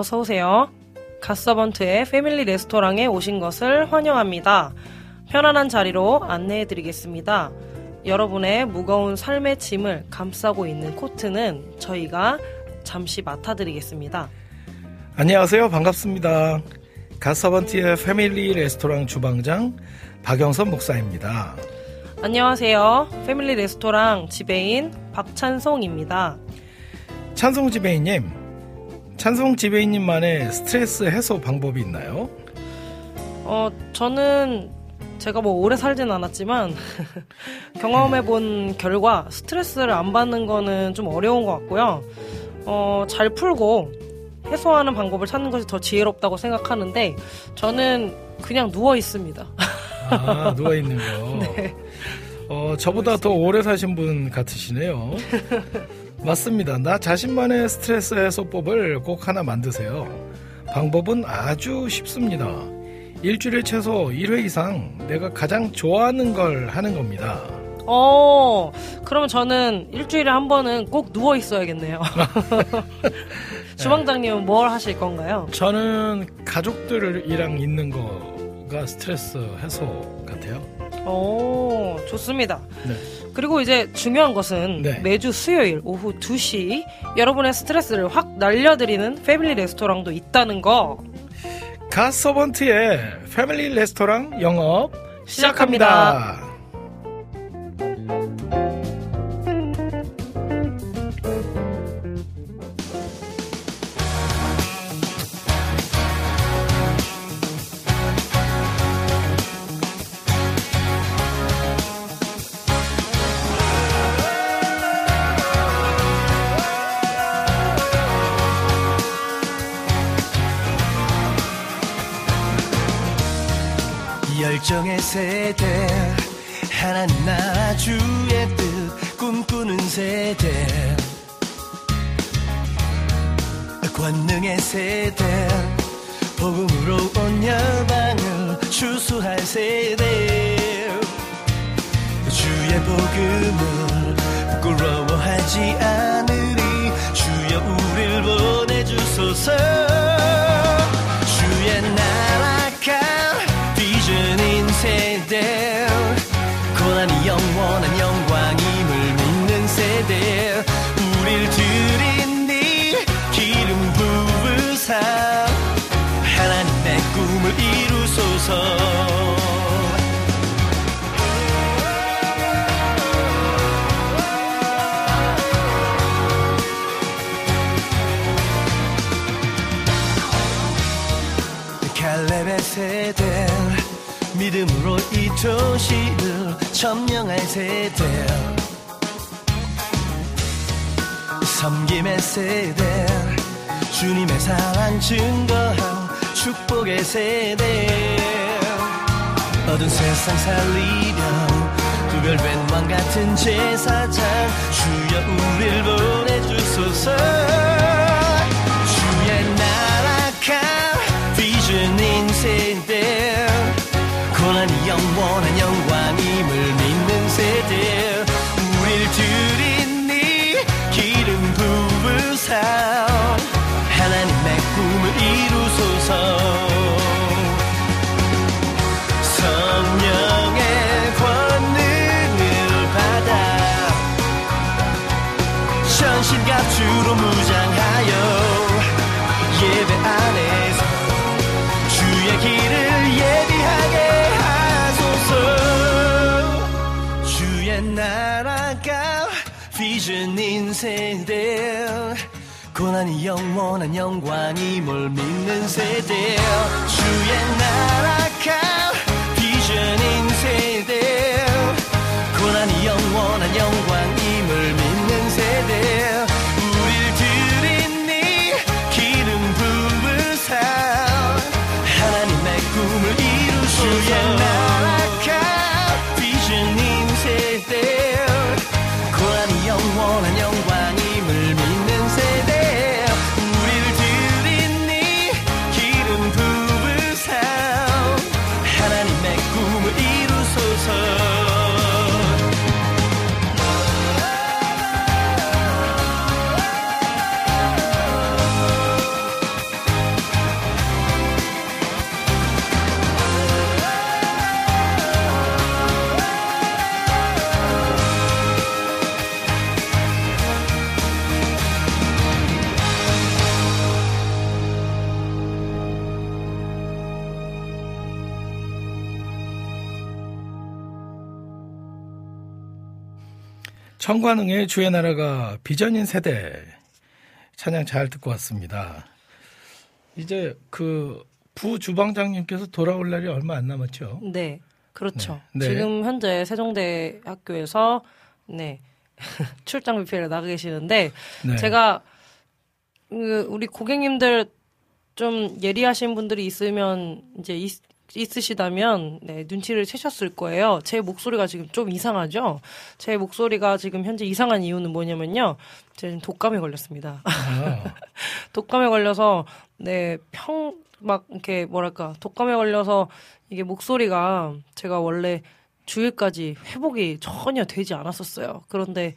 어서 오세요. 갓서번트의 패밀리 레스토랑에 오신 것을 환영합니다. 편안한 자리로 안내해 드리겠습니다. 여러분의 무거운 삶의 짐을 감싸고 있는 코트는 저희가 잠시 맡아드리겠습니다. 안녕하세요. 반갑습니다. 갓서번티의 패밀리 레스토랑 주방장 박영선 목사입니다. 안녕하세요. 패밀리 레스토랑 지배인 박찬송입니다. 찬송 지배인님, 찬송 지배인님만의 스트레스 해소 방법이 있나요? 어, 저는 제가 뭐 오래 살진 않았지만 경험해 본 결과 스트레스를 안 받는 거는 좀 어려운 것 같고요. 어, 잘 풀고 해소하는 방법을 찾는 것이 더 지혜롭다고 생각하는데 저는 그냥 누워 있습니다. 아, 누워 있는 거. 네. 어, 저보다 더 오래 사신 분 같으시네요. 맞습니다. 나 자신만의 스트레스 해소법을 꼭 하나 만드세요. 방법은 아주 쉽습니다. 일주일에 최소 1회 이상 내가 가장 좋아하는 걸 하는 겁니다. 어, 그러면 저는 일주일에 한 번은 꼭 누워 있어야겠네요. 주방장님은 뭘 하실 건가요? 저는 가족들이랑 있는 거가 스트레스 해소 같아요. 오, 좋습니다. 네. 그리고 이제 중요한 것은 네. 매주 수요일 오후 2시 여러분의 스트레스를 확 날려드리는 패밀리 레스토랑도 있다는 거 갓서번트의 패밀리 레스토랑 영업 시작합니다. 열정의 세대 하나님 나라 주의 뜻 꿈꾸는 세대. 권능의 세대 복음으로 온 열방을 추수할 세대. 주의 복음을 부끄러워하지 않으리. 주여 우릴 보내주소서. 주의 나 이 도시를 점령할 세대. 섬김의 세대 주님의 사랑 증거한 축복의 세대. 어두운 세상 살리려 구별된 왕 같은 제사장 주여 우릴 보내주소서. 주의 나라가 비전인 세대 고난이 영원한 영광임을 믿는 세대 우릴 들이니 기름 부으사. 하나님의 꿈을 이루소서 빚은 인생들. 고난이 영원한 영광임을 믿는 세대 주의 나라가 빚은 인생들. 고난이 영원한 영광임을 믿는 세대 우릴 들이니 기름 부으사. 하나님의 꿈을 이루소서 청관웅의 주의 나라가 비전인 세대 찬양 잘 듣고 왔습니다. 이제 그 부주방장님께서 돌아올 날이 얼마 안 남았죠. 네, 그렇죠. 네. 네. 지금 현재 세종대 학교에서 네 출장 뷔페를 나가 계시는데 네. 제가 그 우리 고객님들 좀 예리하신 분들이 있으면 이제 있, 있으시다면 네, 눈치를 채셨을 거예요. 제 목소리가 지금 좀 이상하죠? 제 목소리가 지금 현재 이상한 이유는 뭐냐면요. 제가 독감에 걸렸습니다. 아, 독감에 걸려서 네, 평 막 이렇게 뭐랄까 독감에 걸려서 이게 목소리가 제가 원래 주일까지 회복이 전혀 되지 않았었어요. 그런데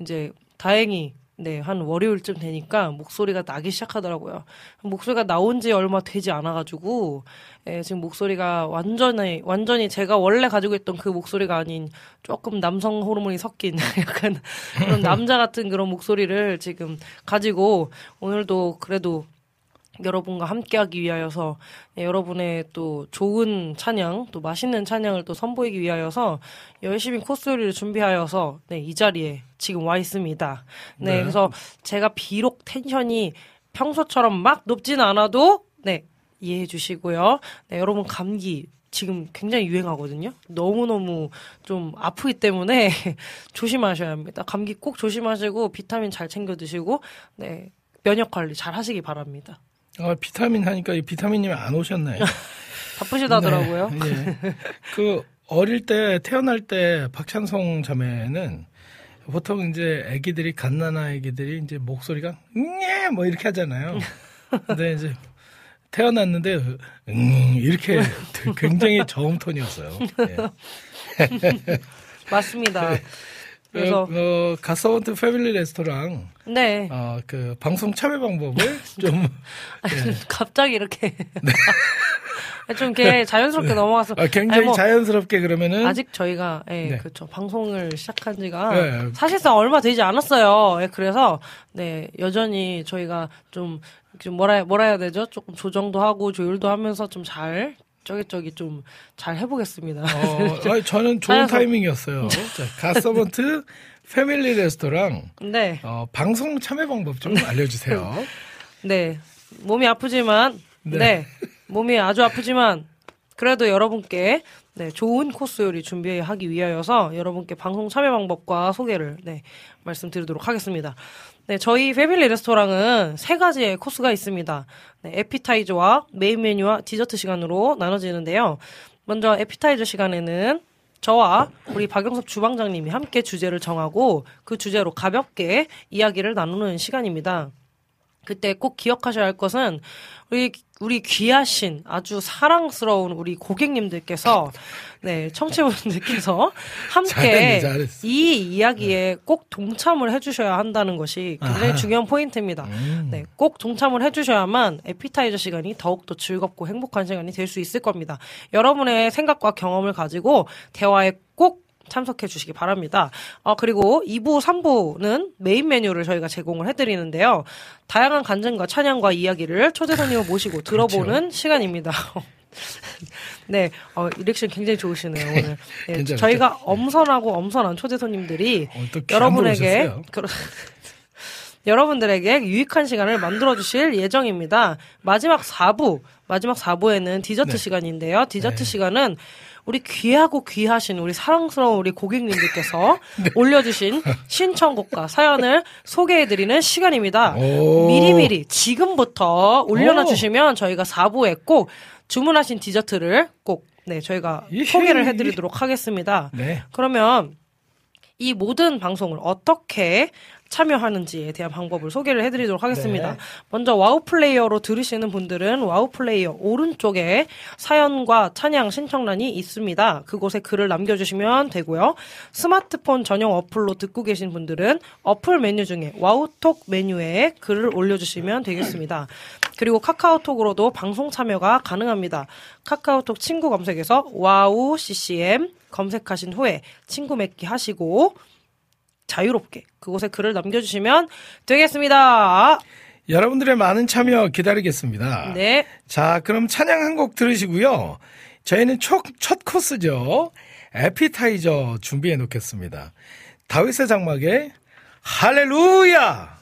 이제 다행히 네, 한 월요일쯤 되니까 목소리가 나기 시작하더라고요. 목소리가 나온 지 얼마 되지 않아가지고, 예, 지금 목소리가 완전히, 완전히 제가 원래 가지고 있던 그 목소리가 아닌 조금 남성 호르몬이 섞인 약간 그런 남자 같은 그런 목소리를 지금 가지고 오늘도 그래도 여러분과 함께하기 위하여서 네, 여러분의 또 좋은 찬양, 또 맛있는 찬양을 또 선보이기 위하여서 열심히 코스 요리를 준비하여서 네, 이 자리에 지금 와 있습니다. 네, 네. 그래서 제가 비록 텐션이 평소처럼 막 높진 않아도 네, 이해해 주시고요. 네, 여러분 감기 지금 굉장히 유행하거든요. 너무너무 좀 아프기 때문에 조심하셔야 합니다. 감기 꼭 조심하시고 비타민 잘 챙겨 드시고 네, 면역 관리 잘 하시기 바랍니다. 아, 비타민 하니까 이 비타민님이 안 오셨나요? 바쁘시다더라고요. 네, 예. 그 어릴 때 태어날 때 박찬송 자매는 보통 이제 아기들이 갓난아 아기들이 이제 목소리가 응예 뭐 이렇게 하잖아요. 근데 이제 태어났는데 응 이렇게 굉장히 저음 톤이었어요. 예. 맞습니다. 그래서 어, 가서원트 패밀리 레스토랑 네. 어, 그 방송 참여 방법을 좀 아니, 갑자기 이렇게 좀 이렇게 자연스럽게 넘어가서 아, 굉장히 아니, 뭐 자연스럽게 그러면은 아직 저희가 예, 네. 그렇죠. 방송을 시작한 지가 네. 사실상 얼마 되지 않았어요. 예, 그래서 네, 여전히 저희가 좀, 좀 뭐라 뭐라 해야 되죠? 조금 조정도 하고 조율도 하면서 좀 잘 저기 저기 좀 잘 해보겠습니다. 어, 아니, 저는 좋은 자연스럽- 타이밍이었어요. 자, 가서번트 패밀리 레스토랑 네, 어, 방송 참여 방법 좀 알려주세요. 네, 몸이 아프지만 네. 네. 몸이 아주 아프지만 그래도 여러분께 네, 좋은 코스 요리 준비하기 위하여서 여러분께 방송 참여 방법과 소개를 네, 말씀드리도록 하겠습니다. 네, 저희 패밀리 레스토랑은 세 가지의 코스가 있습니다. 네, 에피타이저와 메인 메뉴와 디저트 시간으로 나눠지는데요. 먼저 에피타이저 시간에는 저와 우리 박영섭 주방장님이 함께 주제를 정하고 그 주제로 가볍게 이야기를 나누는 시간입니다. 그때 꼭 기억하셔야 할 것은 우리 우리 귀하신 아주 사랑스러운 우리 고객님들께서 네 청취분들께서 함께 잘했네, 잘했어. 이 이야기에 꼭 동참을 해주셔야 한다는 것이 굉장히 아하. 중요한 포인트입니다. 음. 네, 꼭 동참을 해주셔야만 에피타이저 시간이 더욱 더 즐겁고 행복한 시간이 될 수 있을 겁니다. 여러분의 생각과 경험을 가지고 대화에 꼭 참석해 주시기 바랍니다. 어, 그리고 2부, 3부는 메인 메뉴를 저희가 제공을 해드리는데요. 다양한 간증과 찬양과 이야기를 초대 손님을 모시고 들어보는 시간입니다. 네, 어, 리액션 굉장히 좋으시네요, 오늘. 네, 괜찮았죠? 저희가 엄선하고 엄선한 초대 손님들이 분 여러분에게, 여러분들에게 유익한 시간을 만들어 주실 예정입니다. 마지막 4부, 마지막 4부에는 디저트 네. 시간인데요. 디저트 네. 시간은 우리 귀하고 귀하신 우리 사랑스러운 우리 고객님들께서 네. 올려주신 신청곡과 사연을 소개해드리는 시간입니다. 오. 미리미리 지금부터 올려놔 오. 주시면 저희가 4부에 꼭 주문하신 디저트를 꼭 네, 저희가 이히. 소개를 해드리도록 하겠습니다. 네. 그러면 이 모든 방송을 어떻게 참여하는지에 대한 방법을 소개를 해드리도록 하겠습니다. 네. 먼저 와우 플레이어로 들으시는 분들은 와우 플레이어 오른쪽에 사연과 찬양 신청란이 있습니다. 그곳에 글을 남겨주시면 되고요. 스마트폰 전용 어플로 듣고 계신 분들은 어플 메뉴 중에 와우톡 메뉴에 글을 올려주시면 되겠습니다. 그리고 카카오톡으로도 방송 참여가 가능합니다. 카카오톡 친구 검색에서 와우 CCM 검색하신 후에 친구 맺기 하시고 자유롭게 그곳에 글을 남겨주시면 되겠습니다. 여러분들의 많은 참여 기다리겠습니다. 네. 자, 그럼 찬양 한 곡 들으시고요. 저희는 첫, 첫 코스죠. 에피타이저 준비해 놓겠습니다. 다윗의 장막에 할렐루야!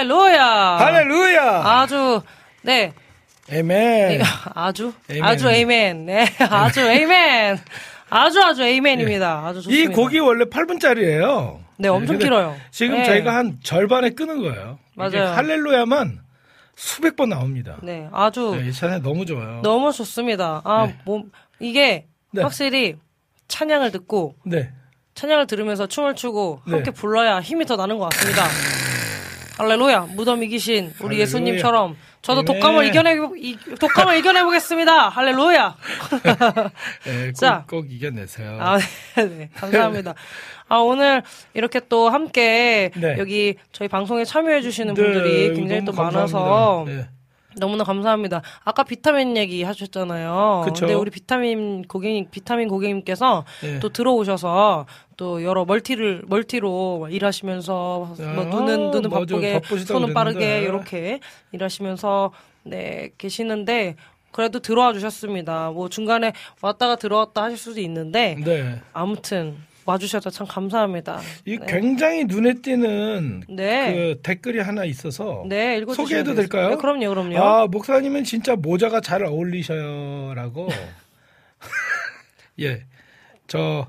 할렐루야. 할렐루야. 아주, 네. 에멘. 아주, 에이멘. 아주 에이멘. 네. 아주 에이멘. 아주 아주 에이멘입니다. 아주 이 좋습니다. 곡이 원래 8분짜리예요. 네, 엄청 길어요. 지금 네. 저희가 한 절반에 끄는 거예요. 맞아요. 할렐루야만 수백 번 나옵니다. 네, 아주 네, 이 찬양 너무 좋아요. 너무 좋습니다. 아, 네. 뭐, 이게 네. 확실히 찬양을 듣고 네. 찬양을 들으면서 춤을 추고 네. 함께 불러야 힘이 더 나는 것 같습니다. 할렐루야, 무덤 이기신 우리 할렐루야. 예수님처럼 저도 아멘. 독감을 이겨내 이- 독감을 이겨내 보겠습니다. 할렐루야. 네, 자. 꼭, 꼭 이겨내세요. 아, 네, 네, 감사합니다. 아, 오늘 이렇게 또 함께 네. 여기 저희 방송에 참여해 주시는 네, 분들이 굉장히 또 많아서. 네. 너무나 감사합니다. 아까 비타민 얘기 하셨잖아요. 그쵸. 근데 우리 비타민 고객님, 비타민 고객님께서 네. 또 들어오셔서 또 여러 멀티를, 멀티로 일하시면서 뭐 아, 눈은, 눈은 맞아. 바쁘게, 바쁘시다고 손은 빠르게 그랬는데. 이렇게 일하시면서 네, 계시는데 그래도 들어와 주셨습니다. 뭐 중간에 왔다가 들어왔다 하실 수도 있는데 네. 아무튼 와주셔서 참 감사합니다. 이 네. 굉장히 눈에 띄는 네. 그 댓글이 하나 있어서 네, 소개해도. 될까요? 네, 그럼요, 그럼요. 아, 목사님은 진짜 모자가 잘 어울리셔요라고. 예. 저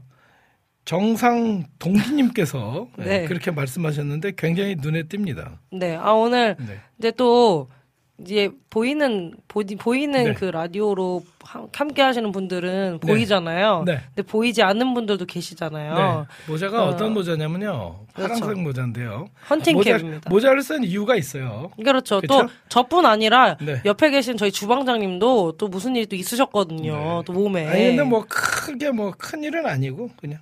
정상 동기님께서 예, 네. 그렇게 말씀하셨는데 굉장히 눈에 띕니다. 네, 아 오늘 네. 이제 또 이제 보이는 보, 보이는 네. 그 라디오로 하- 함께 하시는 분들은 네. 보이잖아요. 네. 근데 보이지 않는 분들도 계시잖아요. 네. 모자가 어. 어. 떤 모자냐면요. 그렇죠. 파란색 모자인데요. 헌팅 모자, 캡입니다. 모자를 쓴 이유가 있어요. 그렇죠. 그쵸? 또 저뿐 아니라 네. 옆에 계신 저희 주방장님도 또 무슨 일이 또 있으셨거든요. 네. 또 몸에. 아니 근데 뭐 크게 뭐 큰 일은 아니고 그냥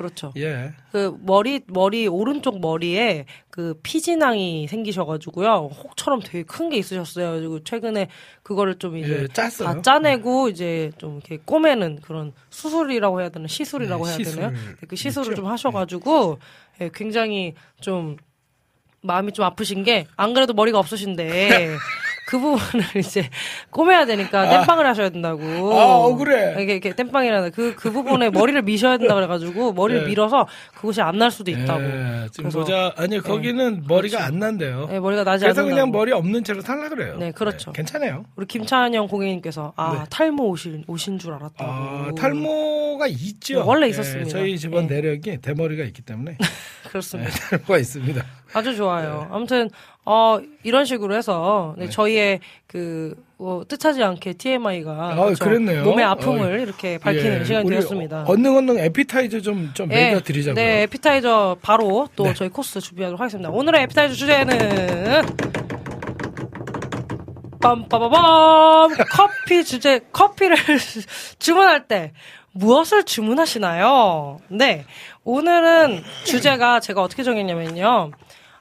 그렇죠. 예. 그 머리 머리 오른쪽 머리에 그 피진낭이 생기셔가지고요. 혹처럼 되게 큰 게 있으셨어요. 그리고 최근에 그거를 좀 이제 예, 짰어요. 다 짜내고 이제 좀 이렇게 꼬매는 그런 수술이라고 해야 되나 시술이라고 네, 해야 시술 되나요? 그 시술을 있죠. 좀 하셔가지고 예, 굉장히 좀 마음이 좀 아프신 게 안 그래도 머리가 없으신데 그 부분을 이제 꼬매야 되니까 땜빵을 하셔야 된다고. 아, 억울해. 이게 이렇게 땜빵이라는 그, 그 부분에 머리를 미셔야 된다 그래가지고 머리를 네. 밀어서 그것이 안 날 수도 있다고. 예, 지금 그래서- 모자 아니 거기는 머리가 안 난대요. 네, 머리가 나지 그래서 않는다고. 그냥 머리 없는 채로 살라 그래요. 네, 그렇죠. 괜찮아요. 우리 김찬영 고객님께서 아 네. 탈모 오신 오신 줄 알았다고. 아, 탈모가 있죠. 네, 원래 예, 있었습니다. 저희 집안 네. 내력이 대머리가 있기 때문에 그렇습니다. 네, 탈모가 있습니다. 아주 좋아요. 아무튼 어 이런 식으로 해서 네, 네. 저희의 그 어, 뜻하지 않게 TMI가 아, 그랬네요. 몸의 아픔을 어, 이렇게 밝히는 예, 시간이 되었습니다. 언능 언능 에피타이저 좀좀 예, 먹여 드리자고요. 네, 에피타이저 바로 또 네. 저희 코스 준비하도록 하겠습니다. 오늘의 에피타이저 주제는 빰빠바밤 커피 주제 커피를 주문할 때 무엇을 주문하시나요? 네, 오늘은 주제가 제가 어떻게 정했냐면요.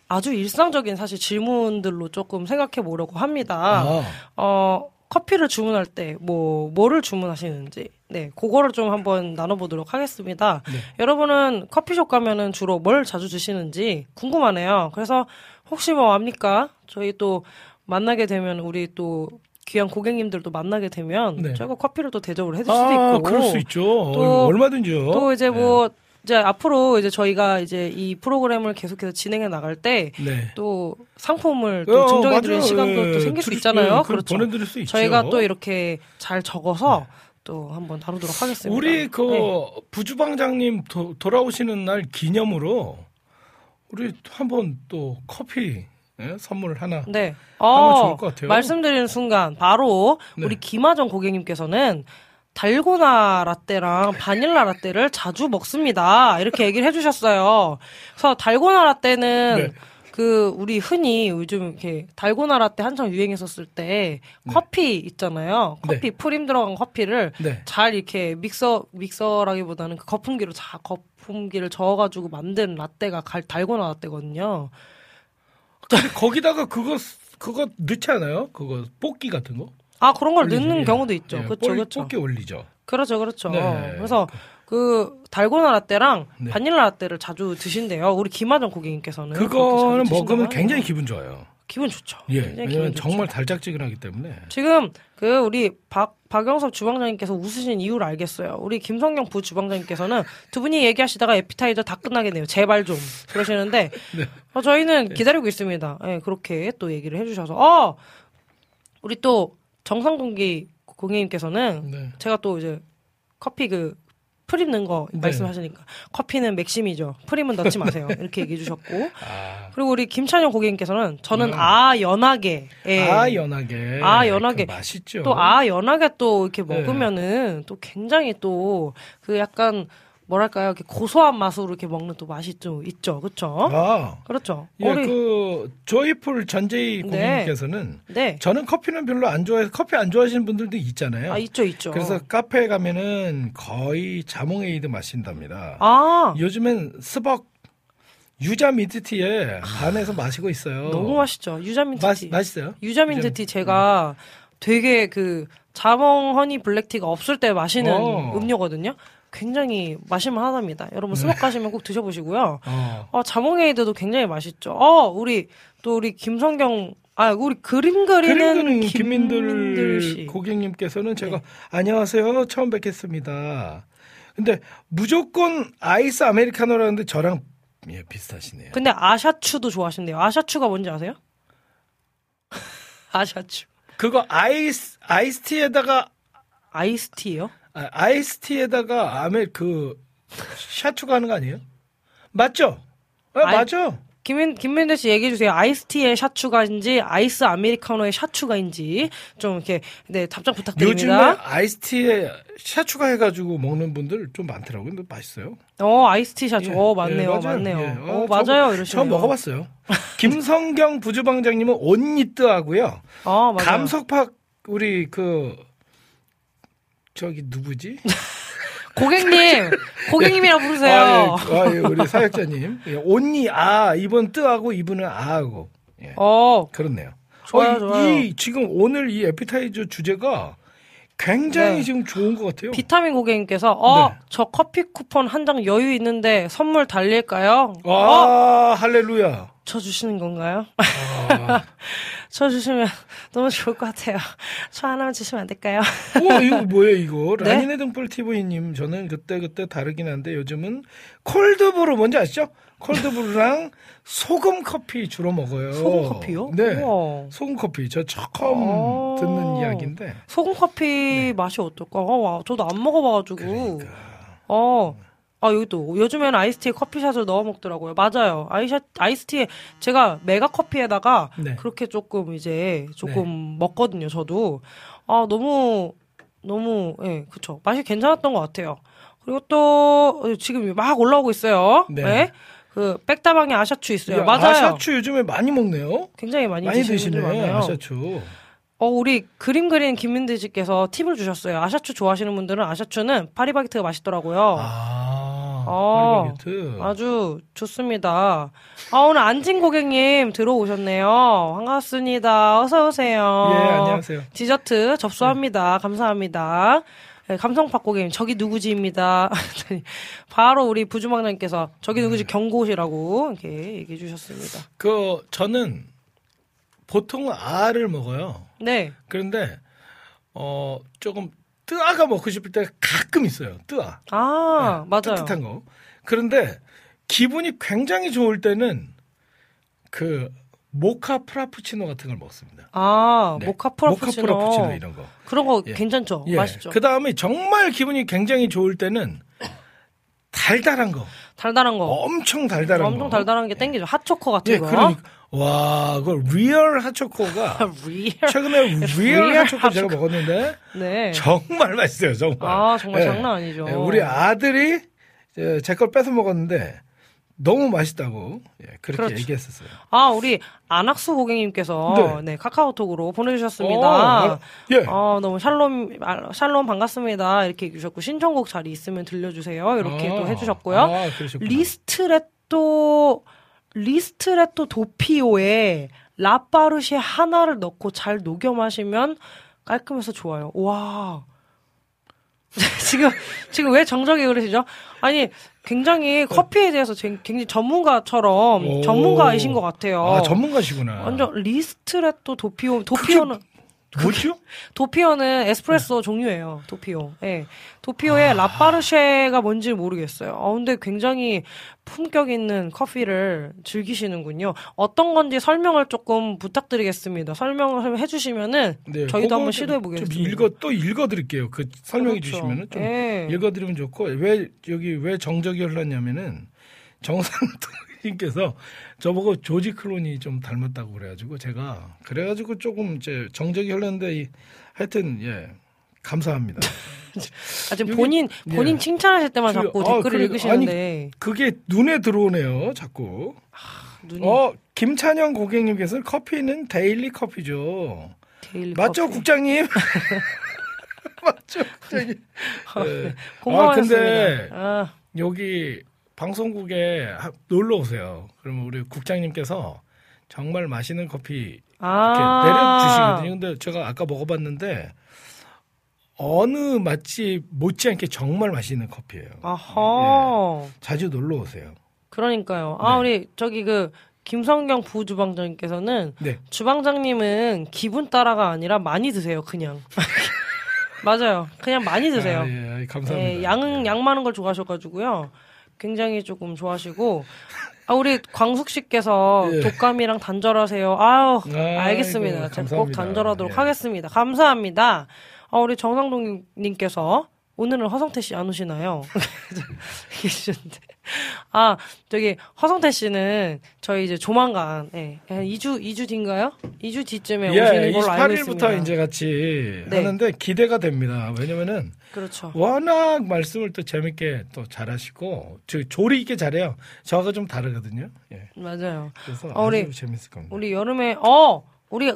아주 일상적인 사실 질문들로 조금 생각해 보려고 합니다. 아, 어, 커피를 주문할 때, 뭐, 뭐를 주문하시는지, 네, 그거를 좀 한번 나눠보도록 하겠습니다. 네. 여러분은 커피숍 가면은 주로 뭘 자주 드시는지 궁금하네요. 그래서 혹시 뭐 압니까? 저희 또 만나게 되면 우리 또 귀한 고객님들도 만나게 되면 네. 저희가 커피를 또 대접을 해줄 수도 아, 있고. 그럴 수 있죠. 또- 어, 얼마든지요. 또 이제 네. 뭐, 이제 앞으로 이제 저희가 이제 이 프로그램을 계속해서 진행해 나갈 때 네. 또 상품을 어, 또 증정해 드리는 맞아요. 시간도 예, 또 생길 수 있잖아요. 예, 그렇죠. 보내드릴 수 있죠. 저희가 또 이렇게 잘 적어서 또 한번 다루도록 하겠습니다. 우리 그 네. 부주방장님 도, 돌아오시는 날 기념으로 우리 한번 또 커피 예? 선물 하나. 네. 하면 어, 좋을 것 같아요. 말씀드리는 순간 바로 네. 우리 김하정 고객님께서는 달고나 라떼랑 바닐라 라떼를 자주 먹습니다. 이렇게 얘기를 해주셨어요. 그래서 달고나 라떼는 네. 그 우리 흔히 요즘 이렇게 달고나 라떼 한창 유행했었을 때 커피 있잖아요. 네. 커피 프림 들어간 커피를 네. 잘 이렇게 믹서 믹서라기보다는 그 거품기로 자 거품기를 저어가지고 만든 라떼가 갈- 달고나 라떼거든요. 거기다가 그거 그거 넣지 않아요? 그거 뽑기 같은 거? 아 그런 걸 올리지. 넣는 예. 경우도 있죠. 예, 그렇죠, 볼- 그렇죠. 뽑기 올리죠. 그렇죠, 그렇죠. 네. 그래서 그 달고나 라떼랑 네. 바닐라 라떼를 자주 드신대요. 우리 김하정 고객님께서는 그거는 먹으면 굉장히 하네요. 기분 좋아요. 기분 좋죠. 예, 왜냐면. 정말 달짝지근하기 때문에. 지금 그 우리 박 박영섭 주방장님께서 웃으신 이유를 알겠어요. 우리 김성경 부 주방장님께서는 두 분이 얘기하시다가 에피타이저 다 끝나겠네요. 제발 좀 그러시는데 네. 어, 저희는 기다리고 있습니다. 예, 그렇게 또 얘기를 해주셔서 어 우리 또 정상동기 고객님께서는 네. 제가 또 이제 커피 그 프림 넣은 거 네. 말씀하시니까 커피는 맥심이죠. 프림은 넣지 마세요. 이렇게 얘기해 주셨고 아, 그리고 우리 김찬영 고객님께서는 저는 음. 아 연하게 예. 아 연하게. 아, 연하게. 그 맛있죠. 또 아 연하게 또 이렇게 네. 먹으면은 또 굉장히 또 그 약간 뭐랄까요 이렇게 고소한 맛으로 이렇게 먹는 또 맛이 좀 있죠, 그렇죠? 아, 그렇죠. 예, 우리 그 조이풀 전재희 네. 고객님께서는 네, 저는 커피는 별로 안 좋아해서 커피 안 좋아하시는 분들도 있잖아요. 아 있죠, 있죠. 그래서 카페에 가면은 거의 자몽에이드 마신답니다. 아 요즘엔 스벅 유자 민트티에 반해서 마시고 있어요. 너무 맛있죠, 유자 민트 맛 티. 맛있어요? 유자 민트 티 제가 되게 그 자몽 허니 블랙티가 없을 때 마시는 어. 음료거든요. 굉장히 마실만 하답니다. 여러분 스벅 가시면 꼭 드셔보시고요. 어. 어, 자몽에이드도 굉장히 맛있죠. 어, 우리 또 우리 김성경 아, 우리 그림 그리는 그림 그리는 김민들 김민들 씨. 네. 고객님께서는 제가 안녕하세요 처음 뵙겠습니다. 근데 무조건 아이스 아메리카노라는데 저랑 예, 비슷하시네요. 근데 아샤추도 좋아하신대요. 아샤추가 뭔지 아세요? 아샤추. 그거 아이스 아이스티에다가 아이스티예요? 아, 아이스티에다가 아메 그 샤추가 하는 거 아니에요? 맞죠? 아, 아이- 맞아. 김민 김민들 씨 얘기해 주세요. 아이스티의 샤추가인지 아이스 아메리카노의 샤추가인지 좀 이렇게 네 답장 요즘에 부탁드립니다. 아이스티에 샤추가 해가지고 먹는 분들 좀 많더라고요. 근데 맛있어요. 어 아이스티 샤추. 예, 어 맞네요, 예, 맞아요. 맞네요. 예. 어 어, 맞아요 저, 이러시네요. 저 먹어봤어요. 김성경 부주방장님은 온니뜨하고요. 어 맞아요. 감석팍 우리 그 저기 누구지? 고객님, 고객님이라 부르세요. 아, 예, 아, 예, 우리 사역자님. 예, 온니 아 이번 뜨하고 이분은 아하고 예, 어 그렇네요. 좋아요, 어, 좋아요. 이 지금 오늘 이 에피타이저 주제가 굉장히 네. 지금 좋은 것 같아요. 비타민 고객님께서 어 네. 저 커피 쿠폰 한 장 여유 있는데 선물 달릴까요? 어, 아 할렐루야. 저 주시는 건가요? 아, 저 주시면 너무 좋을 것 같아요. 저 하나만 주시면 안 될까요? 우와 이거 뭐예요 이거? 네? 라니네 등불 TV님 저는 그때 그때 다르긴 한데 요즘은 콜드브루 뭔지 아시죠? 콜드브루랑 소금 커피 주로 먹어요. 소금 커피요? 네. 우와. 소금 커피 저 처음 어. 듣는 이야기인데. 소금 커피 맛이 어떨까? 어, 와, 저도 안 먹어봐가지고. 네. 그러니까. 어. 아, 여기 또, 요즘에는 아이스티에 커피샷을 넣어 먹더라고요. 맞아요. 아이샷, 아이스티에, 제가 메가 커피에다가 네. 그렇게 조금 이제, 조금 먹거든요, 저도. 아, 너무, 너무, 예, 그쵸. 맛이 괜찮았던 것 같아요. 그리고 또, 지금 막 올라오고 있어요. 네. 네. 그, 백다방에 아샤추 있어요. 야, 맞아요. 아샤추 요즘에 많이 먹네요. 굉장히 많이, 많이 드시는 분들 드시네 많아요. 아샤추. 어, 우리 그림 그리는 김민들 씨께서 팁을 주셨어요. 아샤추 좋아하시는 분들은 아샤추는 파리바게트가 맛있더라고요. 아, 어. 파리바게트. 아주 좋습니다. 아, 오늘 안진 고객님 들어오셨네요. 반갑습니다. 어서오세요. 예, 안녕하세요. 디저트 접수합니다. 감사합니다. 네, 감성팍 고객님, 저기 누구지입니다. 바로 우리 부주망장님께서 저기 네. 누구지 경고시라고 이렇게 얘기해 주셨습니다. 그 저는 보통 알을 먹어요. 네. 그런데 어 조금 뜨아가 먹고 싶을 때가 가끔 있어요. 뜨아. 아, 맞아요. 뜨뜻한 거. 그런데 기분이 굉장히 좋을 때는 그 모카 프라푸치노 같은 걸 먹습니다. 아, 네. 모카 프라푸치노. 모카 프라푸치노 이런 거. 그런 거 예. 괜찮죠? 예. 맛있죠? 그 다음에 정말 기분이 굉장히 좋을 때는 달달한 거. 달달한 거. 엄청 달달한 거. 엄청 달달한 게 땡기죠. 핫초코 같은 예, 거. 그러니까 와, 그 real 핫초코가 real. 최근에 real real 핫초코 제가 핫초코. 먹었는데 네. 정말 맛있어요, 정말. 아, 정말 예. 장난 아니죠. 예, 우리 아들이 제 걸 뺏어 먹었는데 너무 맛있다고 예, 그렇게 그렇죠. 얘기했었어요. 아, 우리 안학수 고객님께서 네. 네, 카카오톡으로 보내주셨습니다. 어, 예. 어, 너무 샬롬, 아, 샬롬 반갑습니다. 이렇게 해주셨고, 신청곡 자리 있으면 들려주세요. 이렇게 아, 또 해주셨고요. 아. 리스트레또, 리스트레또 도피오에 라파르시 하나를 넣고 잘 녹여 마시면 깔끔해서 좋아요. 와. 지금 지금 왜 정적이 그러시죠? 아니 굉장히 커피에 대해서 제- 굉장히 전문가처럼 오. 전문가이신 것 같아요. 아, 전문가시구나. 완전 리스트레토 도피오 도피오는 뭐죠? 도피오는 에스프레소 종류예요. 도피오. 예. 도피오의 라파르쉐가 뭔지 모르겠어요. 어, 근데 굉장히 품격 있는 커피를 즐기시는군요. 어떤 건지 설명을 조금 부탁드리겠습니다. 설명을 해 주시면은 네, 저희도 한번 좀- 시도해 좀 보겠습니다. 읽어 또 읽어 드릴게요. 그 설명해 그렇죠. 주시면은 좀 예. 읽어 드리면 좋고 왜 여기 왜 정적이 흘렀냐면은 정상님께서 저보고 조지 클론이 좀 닮았다고 그래가지고 제가 그래가지고 조금 이제 정적이 흘렀는데 이- 하여튼 예 감사합니다. 아, 지금 여기- 본인 본인 예. 칭찬하실 때만 그- 자꾸 아, 댓글을 그래- 읽으시는데 그게 눈에 들어오네요, 자꾸. 눈이 어 김찬영 고객님께서 커피는 데일리 커피죠. 데일리 맞죠, 커피. 국장님? 맞죠, 국장님? 네. 아, 근데 아, 여기 방송국에 하- 놀러 오세요. 그러면 우리 국장님께서 정말 맛있는 커피 아. 내려주시거든요. 근데 제가 아까 먹어봤는데 어느 맛집 못지않게 정말 맛있는 커피예요. 아하. 자주 놀러 오세요. 그러니까요. 아, 네. 우리 저기 그 김성경 부주방장님께서는 네. 주방장님은 기분 따라가 아니라 많이 드세요, 그냥. 맞아요. 그냥 많이 드세요. 아, 예, 감사합니다. 예, 양은 양 많은 걸 좋아하셔가지고요. 굉장히 조금 좋아하시고. 아, 우리 광숙 씨께서 예. 독감이랑 단절하세요. 아유, 아이고, 알겠습니다. 제가 꼭. 단절하도록 예. 하겠습니다. 감사합니다. 아, 우리 정상동 님께서 오늘은 허성태 씨 안 오시나요? 계시는데. 아, 저기, 허성태 씨는 저희 이제 조만간, 예, 한 2주, 2주 뒤인가요? 2주 뒤쯤에 예, 오시는 걸로 알고 있습니다. 28일부터 이제 같이 네. 하는데 기대가 됩니다. 왜냐면은 그렇죠. 워낙 말씀을 또 재밌게 또 잘하시고 저 조리 있게 잘해요. 저하고 좀 다르거든요. 예. 맞아요. 그래서 어, 우리- 재밌을 겁니다. 우리 여름에 어 우리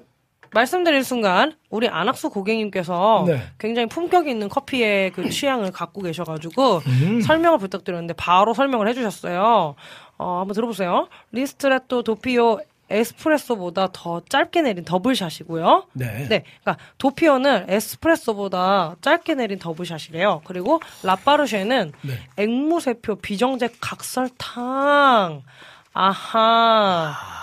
말씀드릴 순간 우리 안학수 고객님께서 네. 굉장히 품격 있는 커피의 그 취향을 갖고 계셔가지고 음. 설명을 부탁드렸는데 바로 설명을 해주셨어요. 어 한번 들어보세요. ristretto doppio 에스프레소보다 더 짧게 내린 double shot이고요. 네. 네, 그러니까 doppio는 에스프레소보다 짧게 내린 double shot이래요. 그리고 La Perruche는 네. 앵무새표 비정제 각설탕. 아하.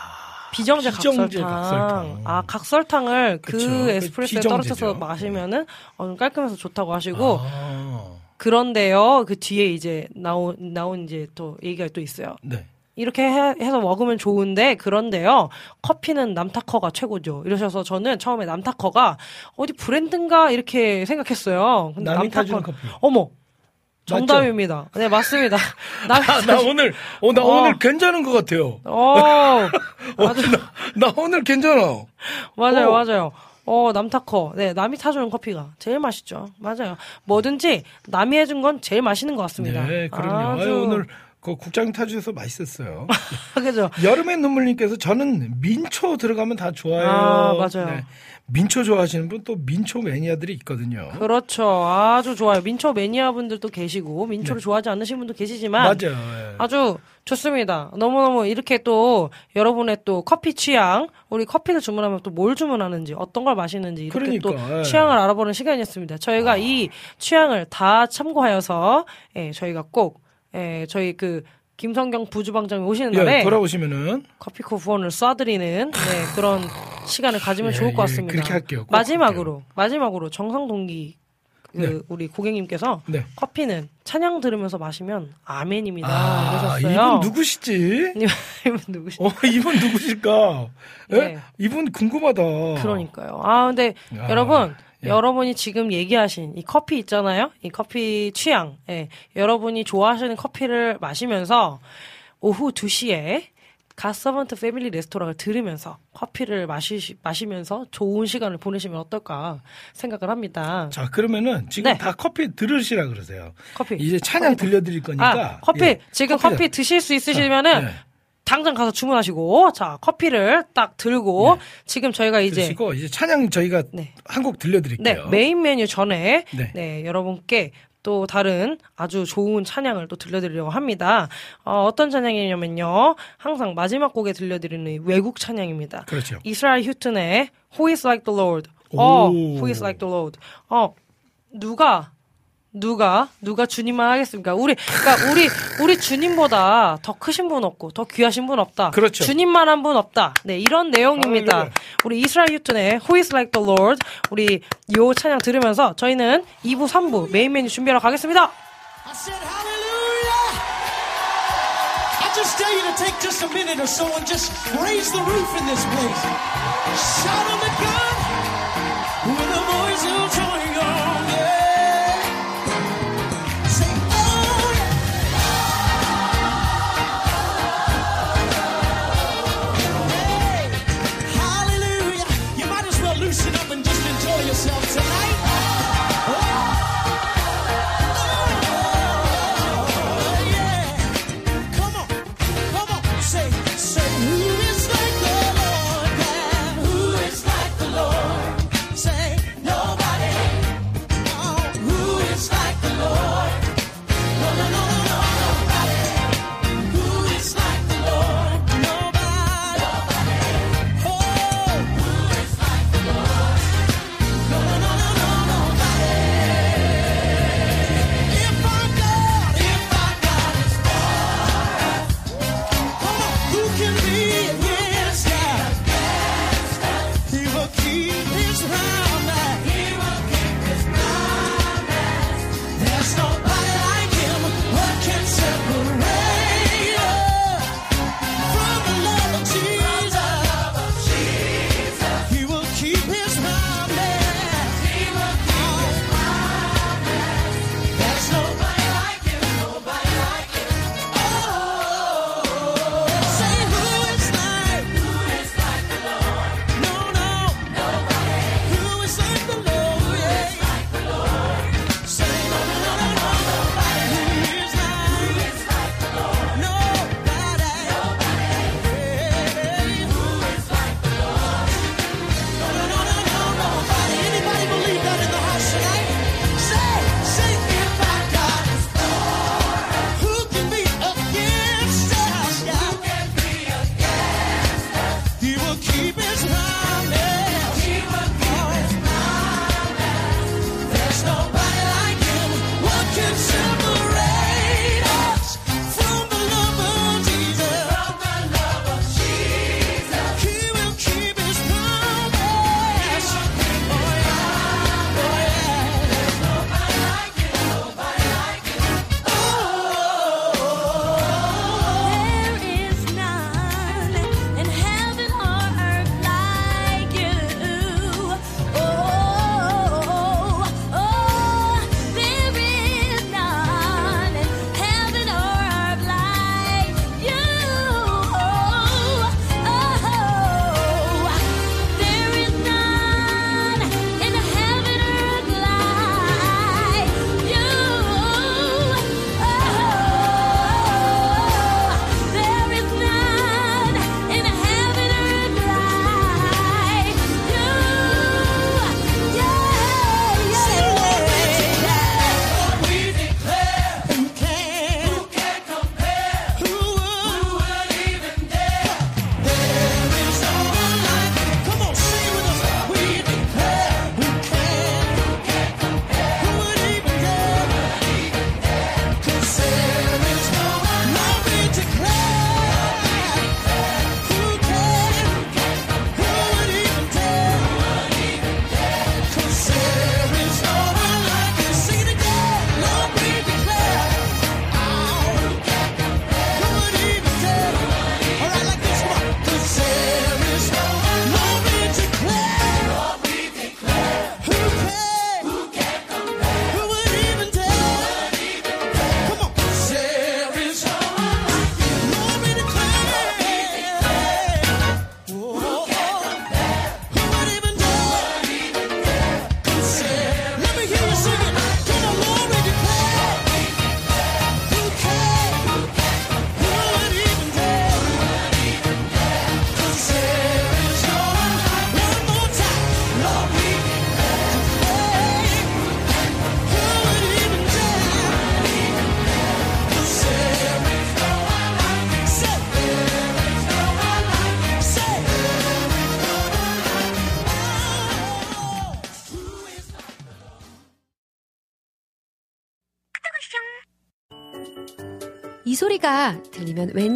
비정제, 비정제 각설탕. 각설탕. 아, 각설탕을 그 그쵸. 그 에스프레소에 비정제죠. 떨어져서 마시면은 어, 좀 깔끔해서 좋다고 하시고 아, 그런데요. 그 뒤에 이제 나온 나온 이제 또 얘기가 또 있어요. 네. 이렇게 해, 서 먹으면 좋은데 그런데요 커피는 남타커가 최고죠 이러셔서 저는 처음에 남타커가 어디 브랜드인가 이렇게 생각했어요 근데 남이 남타커- 타주는 커피. 어머 정답입니다 네 맞습니다 남이 아, 나 오늘 어, 나 어. 오늘 괜찮은 것 같아요. 어 어, 아주 나, 나 오늘 괜찮아. 맞아요 어. 맞아요 어 남타커 네 남이 타주는 커피가 제일 맛있죠 맞아요 뭐든지 남이 해준 건 제일 맛있는 것 같습니다 네, 그럼요. 아주 아유, 오늘 그 국장 타주셔서 맛있었어요. 그죠 여름의 눈물님께서 저는 민초 들어가면 다 좋아요. 아, 맞아요. 민초 좋아하시는 분 또 민초 매니아들이 있거든요. 그렇죠. 아주 좋아요. 민초 매니아 분들도 계시고 민초를 좋아하지 않으신 분도 계시지만 네. 맞아요. 예. 아주 좋습니다. 너무너무 이렇게 또 여러분의 또 커피 취향, 우리 커피를 주문하면 또 뭘 주문하는지, 어떤 걸 마시는지 이렇게 또 그러니까, 예. 취향을 알아보는 시간이었습니다. 저희가 이 취향을 다 참고하여서 예, 저희가 꼭 예, 저희 그 김성경 부주방장이 오시는 날에 예, 돌아오시면은 커피코 후원을 쏴드리는 네, 그런 시간을 가지면 예, 좋을 것 예, 같습니다. 그렇게 할게요. 꼭 마지막으로 마지막으로 정상 동기 그 네. 우리 고객님께서 네. 커피는 찬양 들으면서 마시면 아멘입니다 아, 이러셨어요. 이분 누구시지? 이분 누구시? 어, 이분 누구실까? 예? 네. 이분 궁금하다. 그러니까요. 아 근데 아, 여러분 예. 여러분이 지금 얘기하신 이 커피 있잖아요. 이 커피 취향. 예. 여러분이 좋아하시는 커피를 마시면서 오후 2시에 가서번트 패밀리 레스토랑을 들으면서 커피를 마시, 마시면서 좋은 시간을 보내시면 어떨까 생각을 합니다. 자, 그러면은 지금 네. 다 커피 들으시라 그러세요. 커피. 이제 찬양 들려드릴 거니까. 아, 커피. 예, 지금 커피를- 커피 드실 수 있으시면은 네. 당장 가서 주문하시고, 자, 커피를 딱 들고, 지금 저희가 이제, 드시고 이제 찬양 저희가 네. 한곡 네, 들려드릴게요. 메인 메뉴 전에, 네. 네. 여러분께 또 다른 아주 좋은 찬양을 또 들려드리려고 합니다. 어, 어떤 찬양이냐면요. 항상 마지막 곡에 들려드리는 외국 찬양입니다. 그렇죠. 이스라엘 휴튼의 Who is like the Lord? 어, 오. Who is like the Lord? 어, 누가 누가 누가 주님만 하겠습니까? 우리 그러니까 우리 우리 주님보다 더 크신 분 없고 더 귀하신 분 없다. 그렇죠. 주님만 한 분 없다. 네 이런 내용입니다. 할렐루야. 우리 이스라엘 유튼의 Who is like the Lord 우리 요 찬양 들으면서 저희는 2부 3부 메인 메뉴 준비하러 가겠습니다. I said hallelujah. I just dare you to take just a minute or so and just raise the roof in this place. Shout on the God